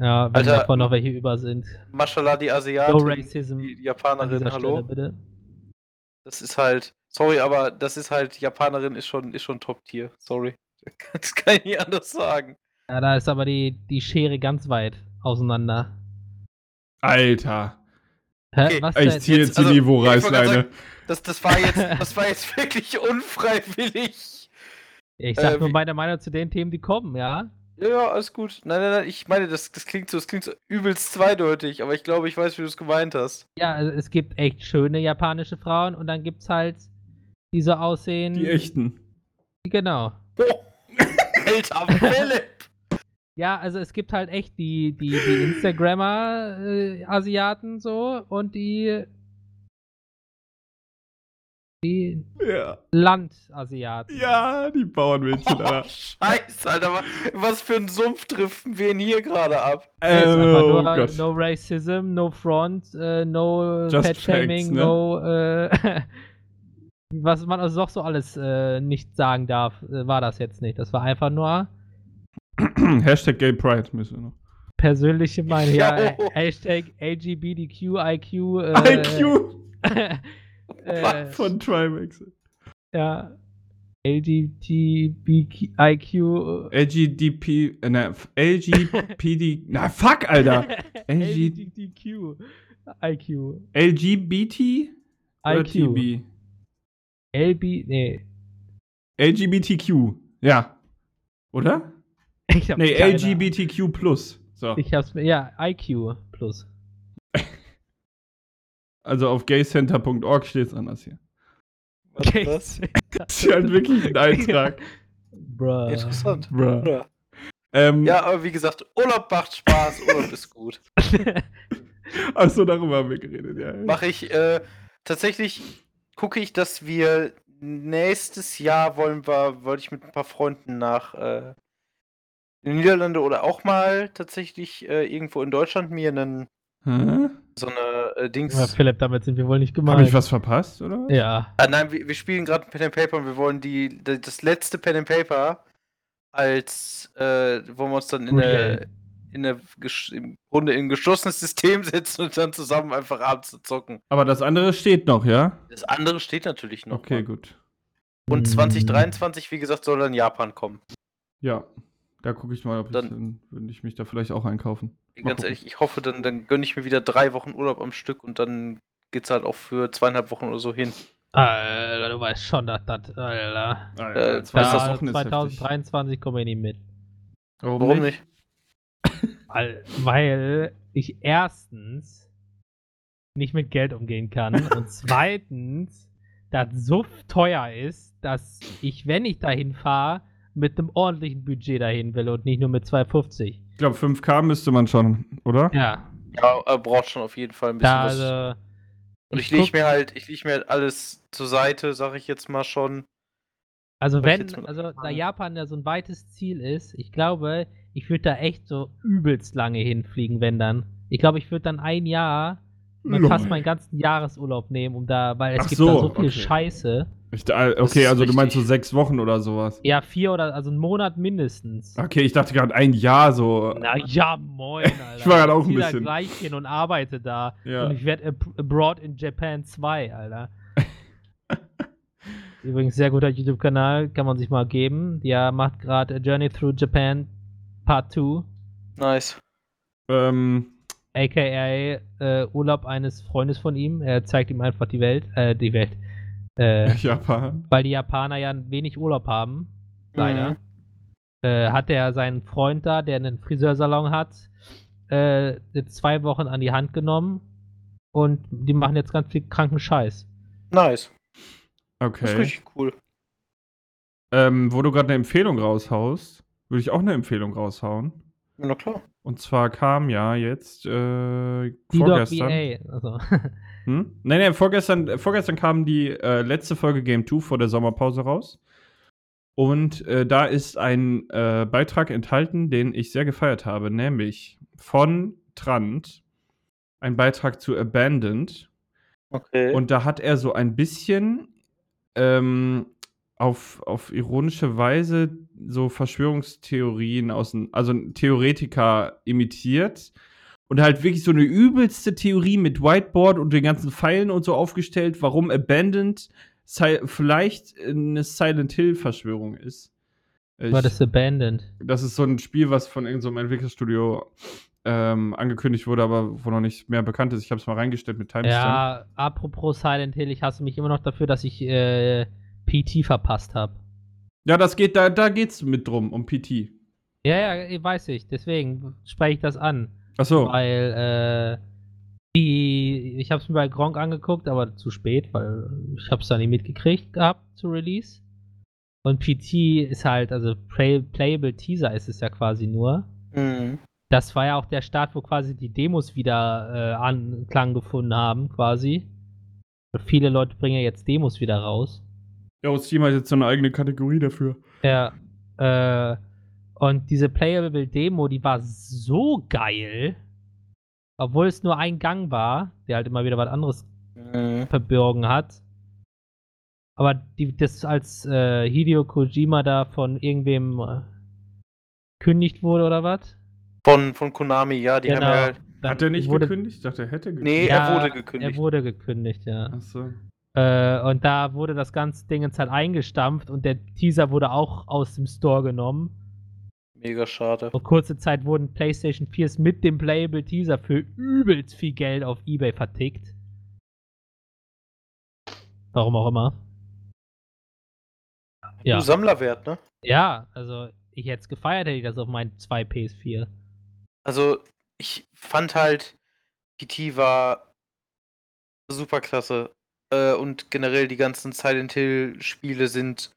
Ja, wenn Alter, davon noch welche über sind. Mashallah, die No Asiatin, Racism die die an Japanerin, hallo. Stelle, bitte. Das ist halt, sorry, aber das ist halt, Japanerin ist schon, ist schon Top-Tier. Sorry. *laughs* Das kann ich nicht anders sagen. Ja, da ist aber die, die Schere ganz weit auseinander. Alter. Hä, Okay, was Ich denn? ziehe Jetzt- jetzt, also, die Niveau-Reißleine. Das, das war jetzt, *laughs* das war jetzt wirklich unfreiwillig. Ich sag äh, nur meine Meinung zu den Themen, die kommen, ja. Ja, ja, alles gut. Nein, nein, nein, ich meine, das, das klingt so, das klingt so übelst zweideutig, aber ich glaube, ich weiß, wie du es gemeint hast. Ja, also es gibt echt schöne japanische Frauen und dann gibt's halt die so aussehen. Die echten. Genau. Oh, *laughs* alter Philipp! Ja, also es gibt halt echt die, die, die Instagrammer-Asiaten so und die, die Ja. Landasiaten. Ja, die Bauernmädchen, Oh, Alter. Scheiße, Alter, wa- was für ein Sumpf driften wir denn hier gerade ab? Einfach oh nur Gott. no racism, no front, äh, no Just pet shaming, ne? no äh, *laughs* was man also doch so alles äh, nicht sagen darf, äh, war das jetzt nicht. Das war einfach nur *clears throat* Hashtag Gay Pride müssen wir noch. persönliche Meinung. Ja, Jo. äh, Hashtag LGBTQ, IQ. Äh, IQ *laughs* äh, von Trimax. ja. LGBTQ. IQ. LGDP, äh, ne, LGPD, *laughs* na fuck, Alter. *laughs* LG LGBTQ. IQ. LGBT IQ. TB? LB. Nee. LGBTQ, ja. Oder? Ich hab Nee, LGBTQ plus. So. Ich hab's mir, ja, IQ plus. *laughs* Also auf gaycenter.org steht es anders hier. Okay. Was? Das ist halt wirklich ein Eintrag. Bruh. Interessant. Bruh. Ja. Ähm, ja, aber wie gesagt, Urlaub macht Spaß, Urlaub ist gut. *laughs* Achso, darüber haben wir geredet, ja. Mache ich, äh, tatsächlich gucke ich, dass wir nächstes Jahr wollen wir, wollte ich mit ein paar Freunden nach äh, in die Niederlande oder auch mal tatsächlich äh, irgendwo in Deutschland mir einen, Hä? so eine äh, Dings. Ja, Philipp, damit sind wir wohl nicht Hab gemeint. ich was verpasst, oder? Ja. Ah, nein, wir, wir spielen gerade Pen and Paper und wir wollen die, die das letzte Pen and Paper als äh, wollen wir uns dann in Gut, der in der im Grunde in ein geschlossenes System *laughs* setzen und dann zusammen einfach abends zocken. Aber das andere steht noch, ja? Das andere steht natürlich noch. Okay, Mann. gut. Und Hm. 2023, wie gesagt, soll dann Japan kommen. Ja. Da gucke ich mal, ob ich Dann- dann würde ich mich da vielleicht auch einkaufen. Mal Ganz gucken. ehrlich, ich hoffe, dann, dann gönne ich mir wieder drei Wochen Urlaub am Stück und dann geht's halt auch für zweieinhalb Wochen oder so hin. Alter, du weißt schon, dass das, Alter. Alter, Äh, zwei das Wochen ist heftig. 2023 komme ich nicht mit. Warum nicht? *laughs* Weil, weil ich erstens nicht mit Geld umgehen kann *laughs* und zweitens das so teuer ist, dass ich, wenn ich dahin fahre, mit einem ordentlichen Budget dahin will und nicht nur mit 2,50. Ich glaube, 5K müsste man schon, oder? Ja, Ja, er braucht schon auf jeden Fall ein bisschen da was. also Und Ich ich lege mir halt, ich lege mir halt alles zur Seite, sag ich jetzt mal schon. Also wenn, also da? Japan ja so ein weites Ziel ist, ich glaube, ich würde da echt so übelst lange hinfliegen, wenn dann. Ich glaube, ich würde dann ein Jahr, fast meinen ganzen Jahresurlaub nehmen, um da, weil es Ach gibt so, da so viel okay. Scheiße. Ich, okay, also du meinst so sechs Wochen oder sowas. Ja, vier oder, also einen Monat mindestens. Okay, ich dachte gerade ein Jahr so. Na ja, moin, Alter. *laughs* Ich war grad auch ein bisschen- gleich hin und arbeite da. Ja. Und ich werde ab abroad in Japan 2, Alter. *laughs* Übrigens, sehr guter YouTube-Kanal, kann man sich mal geben. Der macht gerade A Journey Through Japan Part 2, Nice. Ähm, aka äh, Urlaub eines Freundes von ihm. Er zeigt ihm einfach die Welt, äh, die Welt. Äh, Japan. weil die Japaner ja wenig Urlaub haben, leider. Mhm. äh, hat er seinen Freund da, der einen Friseursalon hat, äh, jetzt zwei Wochen an die Hand genommen und die machen jetzt ganz viel kranken Scheiß. Nice. Das ist Okay. richtig cool. Ähm, wo du gerade eine Empfehlung raushaust, würde ich auch eine Empfehlung raushauen. Ja, Na klar. Und zwar kam ja jetzt äh, Die vorgestern. VA. Also, *laughs* Hm? Nee, nee, vorgestern, vorgestern kam die äh, letzte Folge Game 2 vor der Sommerpause raus. Und äh, da ist ein äh, Beitrag enthalten, den ich sehr gefeiert habe, nämlich von Trant. Ein Beitrag zu Abandoned. Okay. Und da hat er so ein bisschen ähm, auf, auf ironische Weise so Verschwörungstheorien aus also Theoretiker imitiert und halt wirklich so eine übelste Theorie mit Whiteboard und den ganzen Pfeilen und so aufgestellt, warum Abandoned si vielleicht eine Silent Hill Verschwörung ist. Ich, war das Abandoned? das ist so ein Spiel, was von irgendeinem Entwicklerstudio ähm, angekündigt wurde, aber wo noch nicht mehr bekannt ist. Ich habe es mal reingestellt mit Timestamp. Ja, apropos Silent Hill, ich hasse mich immer noch dafür, dass ich äh, PT verpasst habe. Ja, das geht, da, da geht's mit drum, um PT. Ja, ja, weiß ich. Deswegen spreche ich das an. Achso. Weil, äh, die, ich habe es mir bei Gronk angeguckt, aber zu spät, weil ich habe es da nicht mitgekriegt gehabt zu Release. Und PT ist halt, also Play Playable Teaser ist es ja quasi nur. Mhm. Das war ja auch der Start, wo quasi die Demos wieder äh, Anklang gefunden haben, quasi. Und viele Leute bringen ja jetzt Demos wieder raus. Ja, Steam hat jetzt so eine eigene Kategorie dafür. Ja, äh, und diese Playable Demo, die war so geil. Obwohl es nur ein Gang war, der halt immer wieder was anderes Mhm. verbürgen hat. Aber die, das als äh, Hideo Kojima da von irgendwem äh, kündigt wurde oder was? Von, von Konami, ja, die haben ja. Genau. Dann Hat er nicht wurde, gekündigt? Ich dachte, er hätte Nee, gekündigt. er wurde gekündigt. Er wurde gekündigt, ja. Achso. Äh, und da wurde das ganze Ding jetzt halt eingestampft und der Teaser wurde auch aus dem Store genommen. Mega schade. Und kurze Zeit wurden PlayStation 4s mit dem Playable Teaser für übelst viel Geld auf Ebay vertickt. Warum auch immer. Ja. Du Sammlerwert, ne? Ja, also ich hätte es gefeiert, hätte ich das auf meinen zwei PS4. Also, ich fand halt, PT war super klasse. Äh, und generell die ganzen Silent Hill-Spiele sind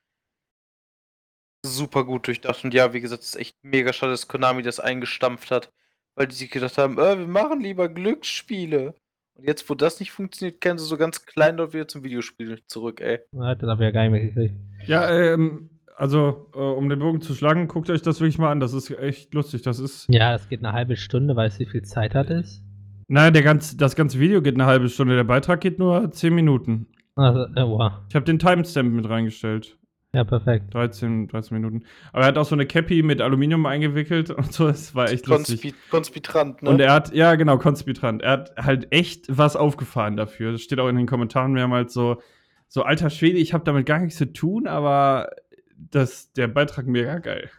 super gut durchdacht. Und ja, wie gesagt, es ist echt mega schade, dass Konami das eingestampft hat. Weil die sich gedacht haben, äh, wir machen lieber Glücksspiele. Und jetzt, wo das nicht funktioniert, kehren sie so ganz klein dort wieder zum Videospiel zurück, ey. Hat das aber ja gar nicht mehr gekriegt. Ja, ähm, also, äh, um den Bogen zu schlagen, guckt euch das wirklich mal an. Das ist echt lustig. Das ist. Ja, das geht eine halbe Stunde, weißt du, wie viel Zeit hat es? Nein, der ganz, das ganze Video geht eine halbe Stunde. Der Beitrag geht nur 10 Minuten. Also, äh, wow. Ich habe den Timestamp mit reingestellt. Ja, perfekt. 13, 13 Minuten. Aber er hat auch so eine Cappy mit Aluminium eingewickelt und so. Es war echt lustig. Konspi Konspitrant, ne? Und er hat, ja, genau, Konspitrant. Er hat halt echt was aufgefahren dafür. Das steht auch in den Kommentaren mehrmals so, so alter Schwede, ich habe damit gar nichts zu tun, aber das, der Beitrag mega geil.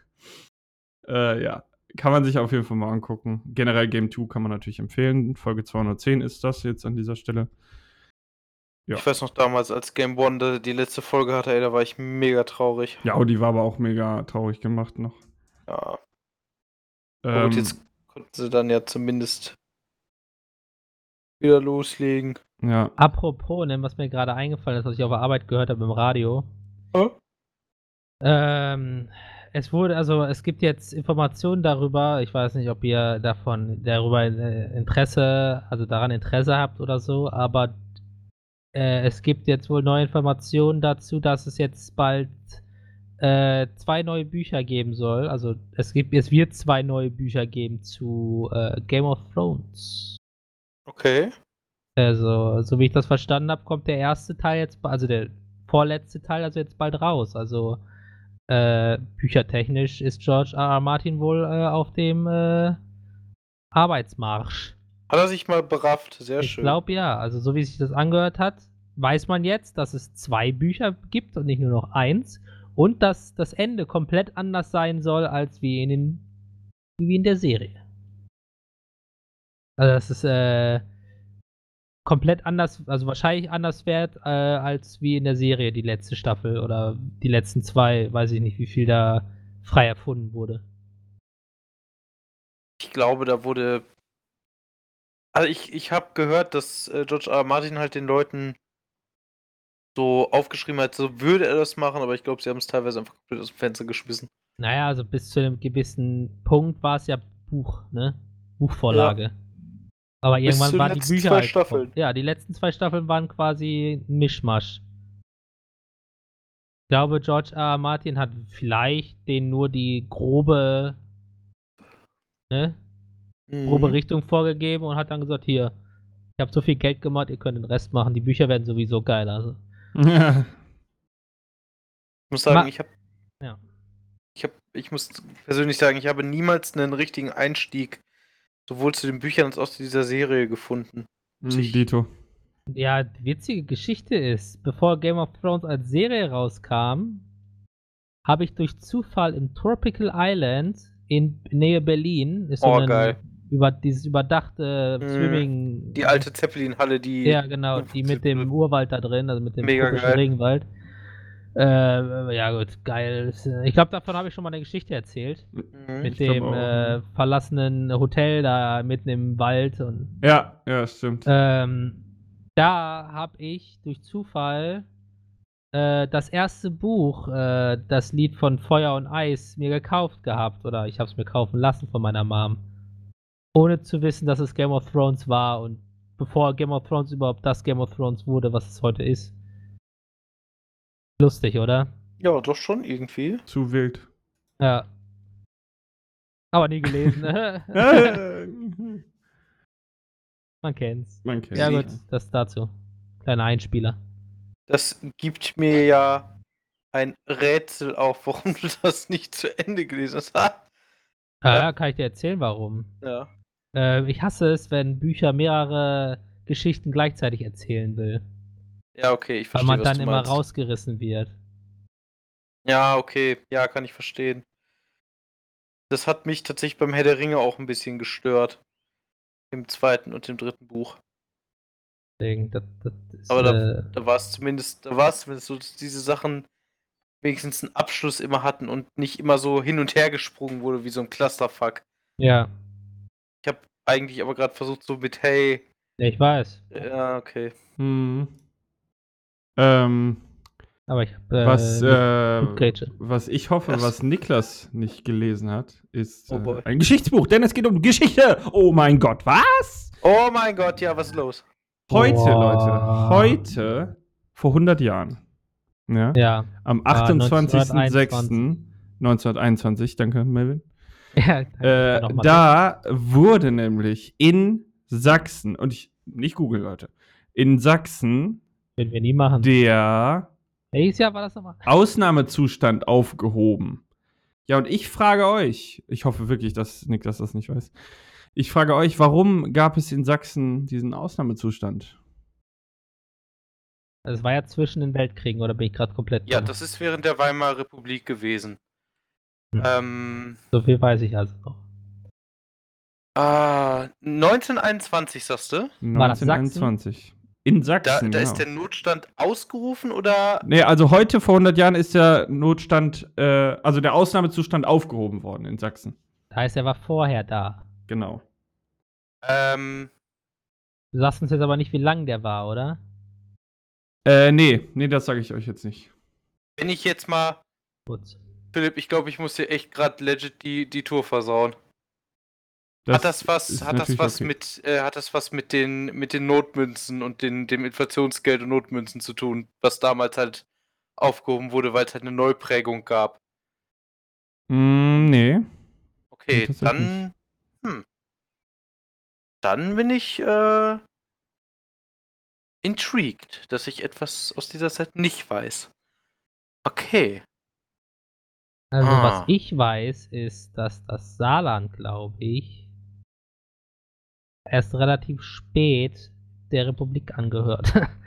Äh, ja, kann man sich auf jeden Fall mal angucken. Generell Game 2 kann man natürlich empfehlen. Folge 210 ist das jetzt an dieser Stelle. Ja. Ich weiß noch damals, als Game One die- letzte Folge hatte, ey, da war ich mega traurig. Ja, und die war aber auch mega traurig gemacht noch. Ja. Ähm, gut, jetzt konnten sie dann ja zumindest wieder loslegen. ja. Apropos, ne, was mir gerade eingefallen ist, was ich auf der Arbeit gehört habe im Radio. Hä? Ähm, es wurde, also es gibt jetzt Informationen darüber, ich weiß nicht, ob ihr davon darüber äh, Interesse, also daran Interesse habt oder so, aber äh, es gibt jetzt wohl neue Informationen dazu, dass es jetzt bald äh, zwei neue Bücher geben soll. Also es gibt, es wird zwei neue Bücher geben zu äh, Game of Thrones. Okay. Also, so wie ich das verstanden habe, kommt der erste Teil jetzt, also der vorletzte Teil, also jetzt bald raus. Also äh, büchertechnisch ist George R. R. Martin wohl äh, auf dem äh, Arbeitsmarsch. Hat er sich mal berafft, sehr Ich schön. glaube ja. Also so wie sich das angehört hat, weiß man jetzt, dass es zwei Bücher gibt und nicht nur noch eins. Und dass das Ende komplett anders sein soll, als wie in, den, wie in der Serie. Also dass es äh, komplett anders, also wahrscheinlich anders wird, äh, als wie in der Serie die letzte Staffel oder die letzten zwei, weiß ich nicht, wie viel da frei erfunden wurde. Ich glaube, da wurde. Also ich, ich habe gehört, dass äh, George R. R. Martin halt den Leuten so aufgeschrieben hat, so würde er das machen, aber ich glaube, sie haben es teilweise einfach komplett aus dem Fenster geschmissen. Naja, also bis zu einem gewissen Punkt war es ja Buch, ne? Buchvorlage. Aber Bis irgendwann den waren die Bücher zwei halt Staffeln. Ja, die letzten zwei Staffeln waren quasi ein Mischmasch. Ich glaube, George R. R. Martin hat vielleicht denen nur die grobe, ne, grobe Mhm. Richtung vorgegeben und hat dann gesagt, hier, ich habe so viel Geld gemacht, ihr könnt den Rest machen, die Bücher werden sowieso geil. Also. Ja. *laughs* Ich muss sagen, Ma- ich habe. Ja. Ich, hab, ich muss persönlich sagen, ich habe niemals einen richtigen Einstieg sowohl zu den Büchern als auch zu dieser Serie gefunden. Sich- Dito. Ja, die witzige Geschichte ist, bevor Game of Thrones als Serie rauskam, habe ich durch Zufall im Tropical Island in Nähe Berlin, ist so Oh, ein, geil. Über dieses überdachte Mhm. Swimming. Die alte Zeppelin-Halle, die. Ja, genau, die mit dem Urwald da drin, also mit dem Mega tropischen geil. Regenwald. Äh, ja gut, geil. Ich glaube, davon habe ich schon mal eine Geschichte erzählt. Mhm. Mit dem auch. äh, verlassenen Hotel da mitten im Wald und Ja, ja, stimmt. ähm, da habe ich durch Zufall äh, das erste Buch, äh, das Lied von Feuer und Eis, mir gekauft gehabt. Oder ich habe es mir kaufen lassen von meiner Mom. Ohne zu wissen, dass es Game of Thrones war und bevor Game of Thrones überhaupt das Game of Thrones wurde, was es heute ist. Lustig, oder? Ja, doch schon irgendwie. Zu wild. Ja. Aber nie gelesen. ne? *laughs* Man kennt's. Man kennt Ja gut, das dazu. Kleiner Einspieler. Das gibt mir ja ein Rätsel auf, warum du das nicht zu Ende gelesen hast. Ha! Ah, Ja. ja, kann ich dir erzählen, warum. Ja. Äh, ich hasse es, wenn Bücher mehrere Geschichten gleichzeitig erzählen will. Ja, okay, ich Weil verstehe, man was dann immer meinst. rausgerissen wird. Ja, okay, ja, kann ich verstehen. Das hat mich tatsächlich beim Herr der Ringe auch ein bisschen gestört. Im zweiten und im dritten Buch. Deswegen, das, das ist, Aber äh, Da war es zumindest, da war es zumindest so, dass diese Sachen wenigstens einen Abschluss immer hatten und nicht immer so hin und her gesprungen wurde wie so ein Clusterfuck. ja. Ich habe eigentlich aber gerade versucht, so mit Hey. ja, ich weiß. Ja, okay. Hm. Ähm, Aber ich hab, äh, was, äh, was ich hoffe, Das- was Niklas nicht gelesen hat, ist Oh äh, ein Geschichtsbuch, denn es geht um Geschichte. Oh mein Gott, was? Oh mein Gott, ja, was ist los? Heute, Boah. Leute, heute, vor 100 Jahren, ja, ja. am Ah, 28.06.1921, danke, Melvin, *laughs* ja äh, da wurde nämlich in Sachsen, und ich, nicht Google, Leute, in Sachsen Würden wir nie machen. der Welches Jahr war das nochmal? Ausnahmezustand aufgehoben. Ja, und ich frage euch, ich hoffe wirklich, dass Niklas das nicht weiß. Ich frage euch, warum gab es in Sachsen diesen Ausnahmezustand? Das war ja zwischen den Weltkriegen, oder bin ich gerade komplett Ja, dumm? das ist während der Weimarer Republik gewesen. Hm. Ähm, So viel weiß ich also noch. ah, 1921, sagst du? War das Sachsen? 1921. In Da, Sachsen. da genau. ist der Notstand ausgerufen oder? Nee, also heute vor 100 Jahren ist der Notstand, äh, also der Ausnahmezustand aufgehoben worden in Sachsen. Das heißt, er war vorher da. Genau. Ähm, Du sagst uns jetzt aber nicht, wie lang der war, oder? Äh, nee, nee, das sage ich euch jetzt nicht. wenn ich jetzt mal, Gut. Philipp, ich glaube, ich muss dir echt gerade legit die, die Tour versauen. hat das was, hat das was okay. mit, äh, hat das was mit den, mit den Notmünzen und den, dem Inflationsgeld und Notmünzen zu tun, was damals halt aufgehoben wurde, weil es halt eine Neuprägung gab. Mm, nee. Okay, dann, hm. Dann bin ich, äh, intrigued, dass ich etwas aus dieser Zeit nicht weiß. Okay. Also, Ah. was ich weiß, ist, dass das Saarland, glaube ich, erst relativ spät der Republik angehört. *laughs*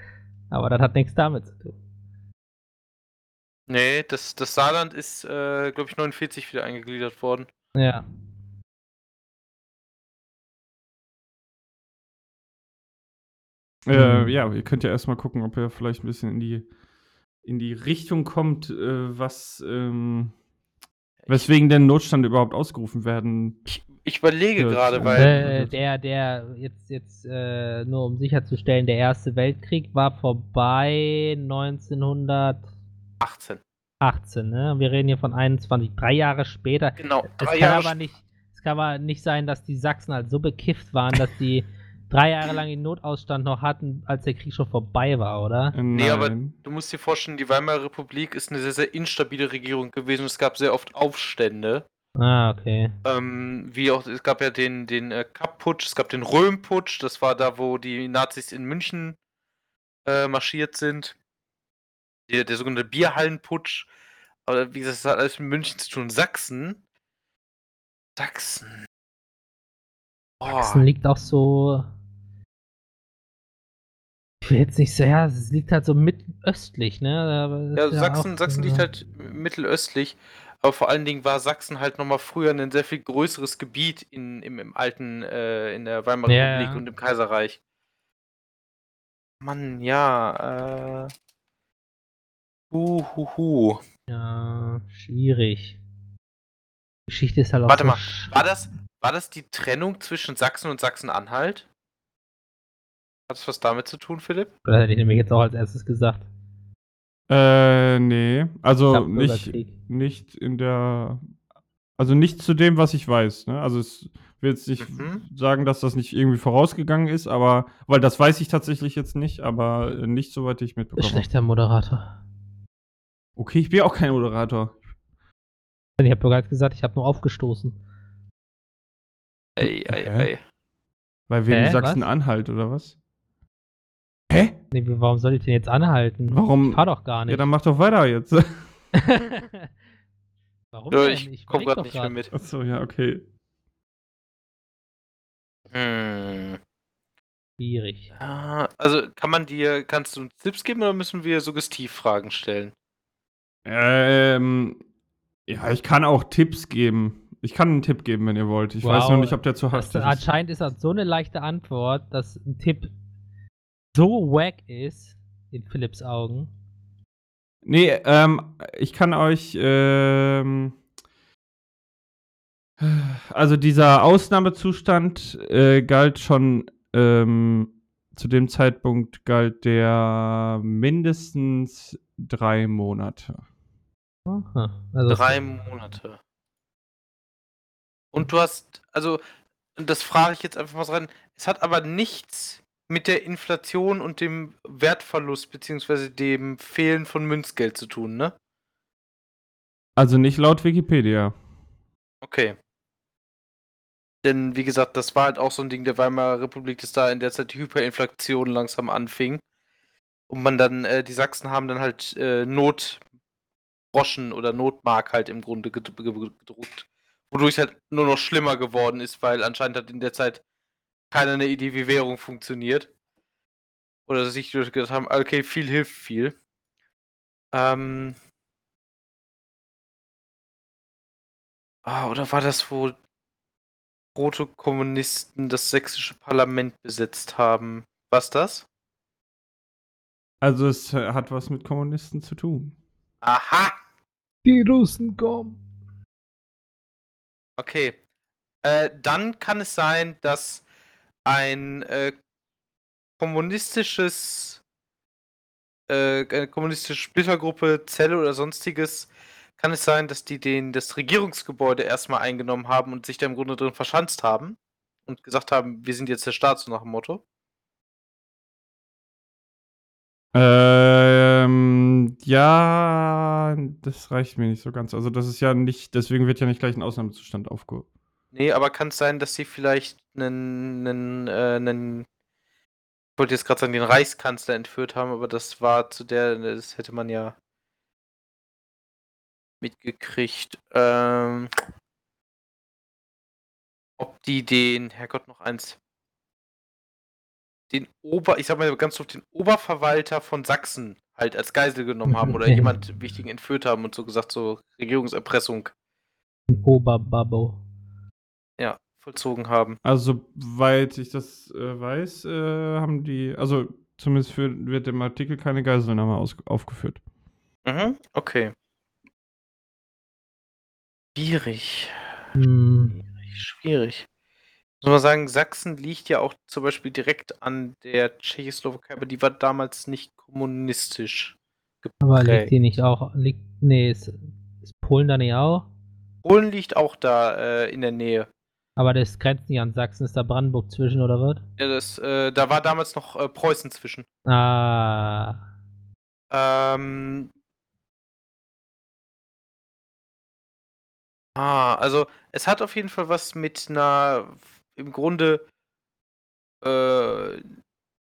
Aber das hat nichts damit zu tun. Nee, das, das Saarland ist, äh, glaube ich, 49 wieder eingegliedert worden. Ja. Äh, Mhm. ja, ihr könnt ja erstmal gucken, ob ihr vielleicht ein bisschen in die, in die Richtung kommt, äh, was, ähm, weswegen denn Notstand überhaupt ausgerufen werden. Ich, ich überlege gerade, weil. Äh, der, der, jetzt, jetzt, äh, nur um sicherzustellen, der Erste Weltkrieg war vorbei 1918, 18. ne? Wir reden hier von 21, drei Jahre später. Genau, Es drei kann Jahre aber nicht, es kann aber nicht sein, dass die Sachsen halt so bekifft waren, dass die *laughs* drei Jahre lang den Notausstand noch hatten, als der Krieg schon vorbei war, oder? Äh, Nee, aber nein. du musst dir vorstellen, die Weimarer Republik ist eine sehr, sehr instabile Regierung gewesen. Es gab sehr oft Aufstände. Ah, okay. Ähm, wie auch, es gab ja den, den äh, Kapp-Putsch, es gab den Röhm-Putsch, das war da, wo die Nazis in München äh, marschiert sind. Der, der sogenannte Bierhallenputsch. Aber wie gesagt, das hat alles mit München zu tun. Sachsen. Sachsen. Sachsen liegt auch so. Ich will jetzt nicht so, ja, es liegt halt so mitten östlich, ne? Ja, Sachsen, auch, Sachsen liegt halt mittelöstlich, aber vor allen Dingen war Sachsen halt nochmal früher ein sehr viel größeres Gebiet in, im, im alten, äh, in der Weimarer Ja, Republik ja. und im Kaiserreich. Mann, ja, äh. Uhuhu. Ja, schwierig. Geschichte ist halt auch Warte mal, war das, war das die Trennung zwischen Sachsen und Sachsen-Anhalt? Hat das was damit zu tun, Philipp? Das hätte ich nämlich jetzt auch als erstes gesagt. Äh, nee. Also nicht, nicht in der. Also nicht zu dem, was ich weiß. Ne? Also es will jetzt nicht Mhm. sagen, dass das nicht irgendwie vorausgegangen ist, aber weil das weiß ich tatsächlich jetzt nicht, aber äh, nicht soweit ich mitbekommen. habe. Schlechter Moderator. Okay, ich bin auch kein Moderator. Ich habe bereits gesagt, ich habe nur aufgestoßen. Ey, ey, ey. Hä, was? Sachsen-Anhalt oder was? Hä? Nee, warum soll ich den jetzt anhalten? Warum- Ich fahr doch gar nicht. Ja, dann mach doch weiter jetzt. *laughs* *laughs* warum Ja, denn? ich komm grad nicht mehr grad. mit. Achso, ja, okay. Hm. Schwierig. Ja, also kann man dir, kannst du uns Tipps geben oder müssen wir Suggestivfragen stellen? Ähm, ja, ich kann auch Tipps geben. Ich kann einen Tipp geben, wenn ihr wollt. Ich weiß Wow, nur nicht, ob der zu Das, hastig ist. anscheinend ist das so eine leichte Antwort, dass ein Tipp so wack ist, in Philips Augen. Nee, ähm, ich kann euch, ähm, also dieser Ausnahmezustand äh, galt schon, ähm, zu dem Zeitpunkt galt der mindestens drei Monate. Aha. Also Drei Monate. Und du hast, also, das frage ich jetzt einfach mal so rein, es hat aber nichts mit der Inflation und dem Wertverlust beziehungsweise dem Fehlen von Münzgeld zu tun, ne? Also nicht laut Wikipedia. Okay. Denn, wie gesagt, das war halt auch so ein Ding der Weimarer Republik, dass da in der Zeit die Hyperinflation langsam anfing. Und man dann, äh, die Sachsen haben dann halt äh, Notgroschen oder Notmark halt im Grunde ged ge- gedruckt. Wodurch halt nur noch schlimmer geworden ist, weil anscheinend hat in der Zeit keiner eine Idee, wie Währung funktioniert. Oder sich gedacht haben, okay, viel hilft viel. Ähm. Ah, oder war das, wo rote Kommunisten das sächsische Parlament besetzt haben? Was das? Also es äh, hat was mit Kommunisten zu tun. Aha! Die Russen kommen. Okay. Äh, dann kann es sein, dass ein äh, kommunistisches, äh, eine kommunistische Splittergruppe, Zelle oder sonstiges, kann es sein, dass die den, das Regierungsgebäude erstmal eingenommen haben und sich da im Grunde drin verschanzt haben. und gesagt haben, wir sind jetzt der Staat, so nach dem Motto? Ähm, ja, das reicht mir nicht so ganz. Also, das ist ja nicht deswegen wird ja nicht gleich ein Ausnahmezustand aufgehoben. Nee, aber kann es sein, dass sie vielleicht einen, einen, äh, 'nen ich wollte jetzt gerade sagen, den Reichskanzler entführt haben, aber das war zu der das hätte man ja mitgekriegt. Ähm ob die den Herrgott, noch eins den Ober ich sage mal ganz doof, den Oberverwalter von Sachsen halt als Geisel genommen haben oder *laughs* jemand Wichtigen entführt haben und so gesagt, so Regierungserpressung, Oberbabbo. Ja, vollzogen haben. Also, soweit ich das, äh, weiß, äh, haben die also, zumindest für wird im Artikel keine Geiselnahme aus aufgeführt. Mhm, okay. Schwierig. Hm. Schwierig, schwierig. Muss man sagen, Sachsen liegt ja auch zum Beispiel direkt an der Tschechoslowakei, aber die war damals nicht kommunistisch Aber liegt geprägt. die nicht auch liegt ne, ist ist Polen da nicht auch? Polen liegt auch da, äh, in der Nähe. Aber das grenzt nicht an Sachsen, ist da Brandenburg zwischen oder was? Ja, das, äh da war damals noch, äh, Preußen zwischen. Ah. Ähm Ah, also, es hat auf jeden Fall was mit 'ner f im Grunde äh,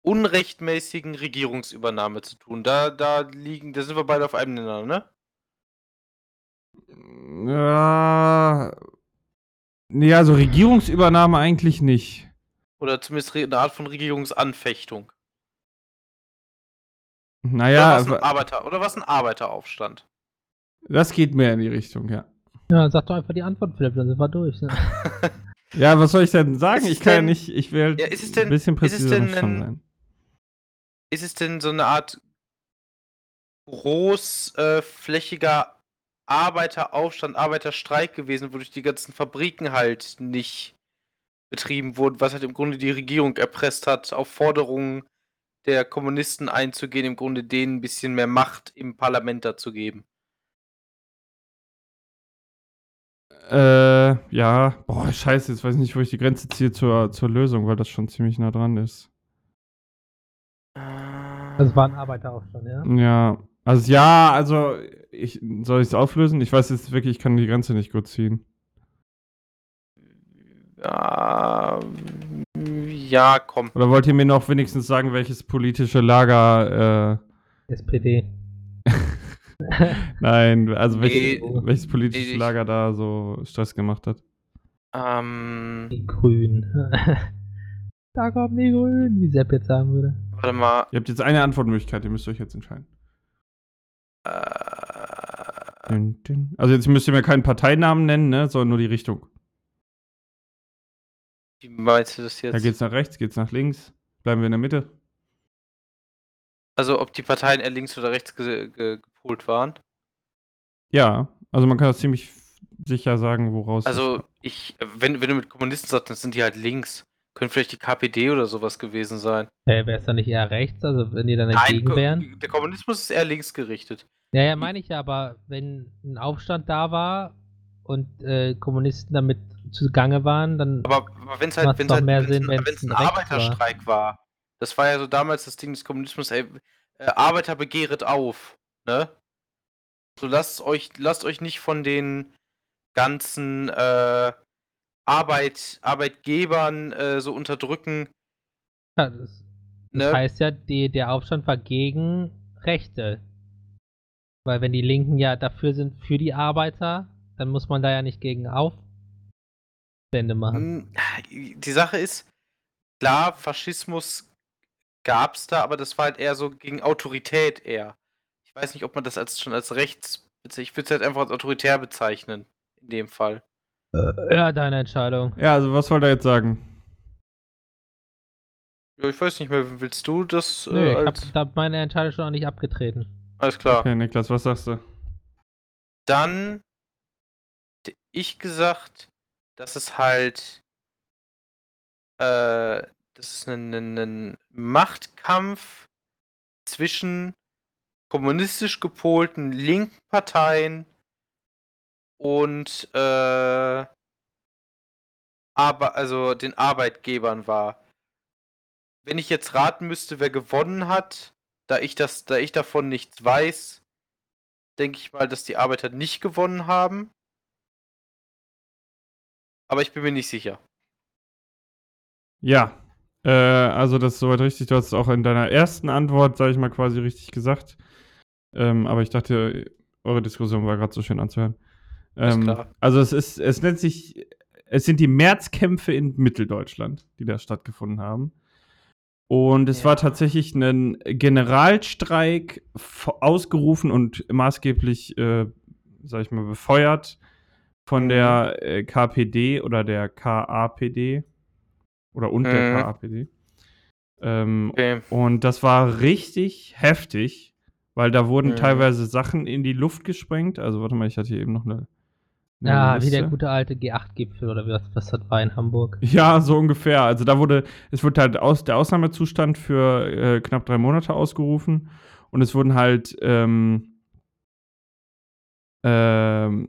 unrechtmäßigen Regierungsübernahme zu tun. Da da liegen da sind wir beide auf einem Nenner, ne? Ja. Ne, also Regierungsübernahme eigentlich nicht. Oder zumindest re 'ne Art von Regierungsanfechtung. Na Oder ja, war's 'n aber Arbeiter oder war's 'n Arbeiteraufstand? Das geht mehr in die Richtung, ja. Ja, sag doch einfach die Antwort, Philipp, dann sind wir durch, ne? *laughs* Ja, was soll ich denn sagen? Ist Ich kann ja denn nicht ich will ja, ist denn bisschen ist es präziser denn schon 'nen sein. ist es denn so 'ne Art groß äh, flächiger Arbeiteraufstand, Arbeiterstreik gewesen, wodurch die ganzen Fabriken halt nicht betrieben wurden, was halt im Grunde die Regierung erpresst hat, auf Forderungen der Kommunisten einzugehen, im Grunde denen 'n bisschen mehr Macht im Parlament da zu geben? Äh, ja. Boah, scheiße, jetzt weiß ich nicht, wo ich die Grenze ziehe zur zur Lösung, weil das schon ziemlich nah dran ist. Also, es war 'n Arbeiteraufstand, ja? Ja. Also, ja, also, ich soll ich's auflösen? Ich weiß jetzt wirklich ich kann die Grenze nicht gut ziehen. Ja, ja, komm. Oder wollt ihr mir noch wenigstens sagen, welches politische Lager, äh SPD. *laughs* Nein, also welches Ne, welches politische ne, ich Lager da so Stress gemacht hat? Ähm Die Grünen. *laughs* Da kommen die Grünen, wie Sepp jetzt sagen würde. Warte mal. Ihr habt jetzt eine Antwortmöglichkeit, ihr müsst euch jetzt entscheiden. Äh Dün, dün. Also, jetzt müsst ihr mir keinen Parteinamen nennen, ne, sondern nur die Richtung. Wie meinst du das jetzt? geht's nach rechts, geht's nach links? Bleiben wir in der Mitte? Also, ob die Parteien eher links oder rechts ge ge gepolt waren? Ja, also, man kann das ziemlich sicher sagen, woraus Also, ich wenn wenn du mit Kommunisten sagst, dann sind die halt links. Könnte vielleicht die KPD oder so was gewesen sein. Hä, wäre es dann nicht eher rechts, also wenn die dann Nein, dagegen Ko wären? der Kommunismus ist eher links gerichtet. Ja, ja, meine ich ja, aber wenn 'n Aufstand da war und, äh, Kommunisten damit zugange waren, dann Aber aber wenn's halt macht's wenn's doch halt mehr Sinn, wenn's wenn's 'n 'n rechts war. Arbeiterstreik war. Das war ja so damals das Ding des Kommunismus: „Ey, äh, Arbeiter begehret auf“, ne? So lasst euch lasst euch nicht von den ganzen, äh, Arbeit Arbeitgebern, äh, so unterdrücken. Ja, das das Ne? heißt ja, die der Aufstand war gegen Rechte. Weil wenn die Linken ja dafür sind für die Arbeiter, dann muss man da ja nicht gegen Aufstände machen. Hm, die Sache ist, klar, Faschismus gab's da, aber das war halt eher so gegen Autorität eher. Ich weiß nicht, ob man das als schon als rechts ich würde es halt einfach als autoritär bezeichnen, in dem Fall. Äh, ja, deine Entscheidung. Ja, also, was wollt ihr jetzt sagen? Ja, ich weiß nicht mehr, willst du das, äh, Nö, ich als habe habe meine Entscheidung schon noch nicht abgetreten. Alles klar. Okay, Niklas, was sagst du? Dann hätte ich gesagt, dass es halt äh, dass es 'nen 'nen 'nen Machtkampf zwischen kommunistisch gepolten linken Parteien und, äh aber also den Arbeitgebern war. Wenn ich jetzt raten müsste, wer gewonnen hat, da ich das, da ich davon nichts weiß, denke ich mal, dass die Arbeiter nicht gewonnen haben. Aber ich bin mir nicht sicher. Ja, äh, also das ist soweit richtig. Du hast es auch in deiner ersten Antwort, sage ich mal, quasi richtig gesagt. Ähm, aber ich dachte, eure Diskussion war gerade so schön anzuhören. Ähm, also es ist, es nennt sich, es sind die Märzkämpfe in Mitteldeutschland, die da stattgefunden haben. Und es war Ja. tatsächlich ein Generalstreik ausgerufen und maßgeblich, äh, sag ich mal, befeuert von Mhm. der äh, KPD oder der KAPD oder und der Mhm. KAPD. Ähm, Okay. und das war richtig heftig, weil da wurden Mhm. teilweise Sachen in die Luft gesprengt. Also warte mal, ich hatte hier eben noch eine. Ja, wie der gute alte G8-Gipfel oder was, was das war in Hamburg. Ja, so ungefähr. Also da wurde, es wurde halt aus, der Ausnahmezustand für äh, knapp drei Monate ausgerufen und es wurden halt, ähm, ähm,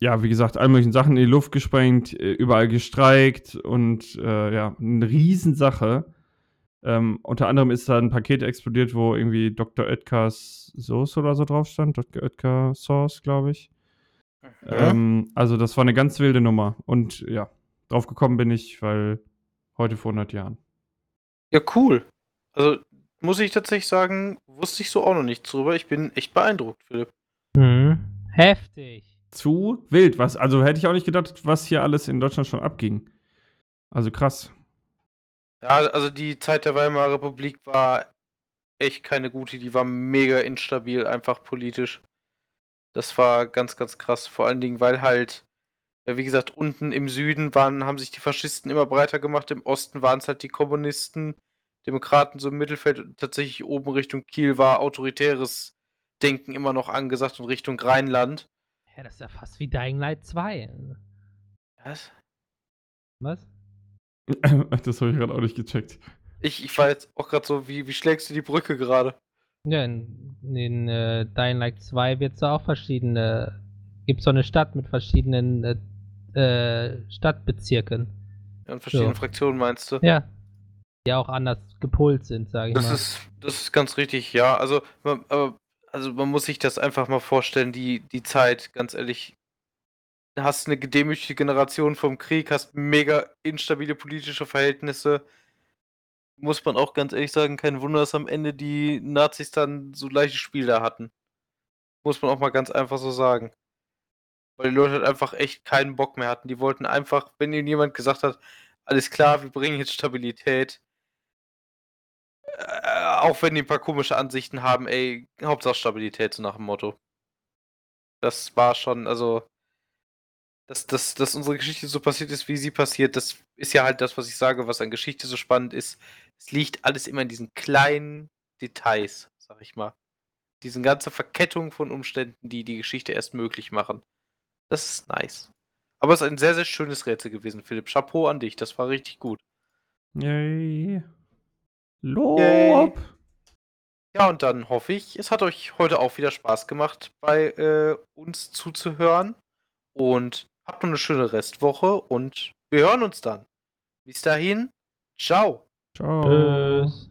ja, wie gesagt, all möglichen Sachen in die Luft gesprengt, äh, überall gestreikt und äh, ja, eine Riesensache. Ähm, unter anderem ist da ein Paket explodiert, wo irgendwie Dr. Oetkers Sauce oder so drauf stand. Dr. Oetker Sauce, glaube ich. Ähm, also das war eine ganz wilde Nummer. Und ja, drauf gekommen bin ich, weil heute vor 100 Jahren. Ja, cool. Also muss ich tatsächlich sagen, wusste ich so auch noch nichts drüber. Ich bin echt beeindruckt, Philipp. Mhm. Heftig. Zu wild, was, also hätte ich auch nicht gedacht, was hier alles in Deutschland schon abging. Also krass. Ja, also die Zeit der Weimarer Republik war echt keine gute. Die war mega instabil, einfach politisch. Das war ganz, ganz krass. Vor allen Dingen, weil halt, ja, wie gesagt, unten im Süden waren, haben sich die Faschisten immer breiter gemacht. Im Osten waren es halt die Kommunisten, Demokraten so im Mittelfeld. Und tatsächlich oben Richtung Kiel war autoritäres Denken immer noch angesagt und Richtung Rheinland. Ja, das ist ja fast wie Dying Light 2. Was? Was? *laughs* das habe ich gerade auch nicht gecheckt. Ich, ich war jetzt auch gerade so, wie, wie schlägst du die Brücke gerade? Ja, in, in äh, Dying Light 2 wird es auch verschiedene. Gibt so eine Stadt mit verschiedenen äh, äh, Stadtbezirken. Ja, in verschiedenen Ja. Fraktionen meinst du? Ja. Die auch anders gepolt sind, sage ich Das mal. ist, das ist ganz richtig, ja. Also man, aber, also man muss sich das einfach mal vorstellen, die, die Zeit, ganz ehrlich. Du hast eine gedemütigte Generation vom Krieg, hast mega instabile politische Verhältnisse. Muss man auch ganz ehrlich sagen, kein Wunder, dass am Ende die Nazis dann so leichte Spiel da hatten. Muss man auch mal ganz einfach so sagen. Weil die Leute halt einfach echt keinen Bock mehr hatten. Die wollten einfach, wenn ihnen jemand gesagt hat, alles klar, wir bringen jetzt Stabilität, äh, auch wenn die ein paar komische Ansichten haben, ey, Hauptsache Stabilität, so nach dem Motto. Das war schon, also, dass, dass, dass unsere Geschichte so passiert ist, wie sie passiert, das ist ja halt das, was ich sage, was an Geschichte so spannend ist. Es liegt alles immer in diesen kleinen Details, sag ich mal. Diesen ganze Verkettung von Umständen, die die Geschichte erst möglich machen. Das ist nice. Aber es ist ein sehr, sehr schönes Rätsel gewesen, Philipp. Chapeau an dich, das war richtig gut. Yay. Lob. Ja, und dann hoffe ich, es hat euch heute auch wieder Spaß gemacht, bei äh, uns zuzuhören. Und habt noch eine schöne Restwoche und wir hören uns dann. Bis dahin, ciao. Ciao. Tschüss.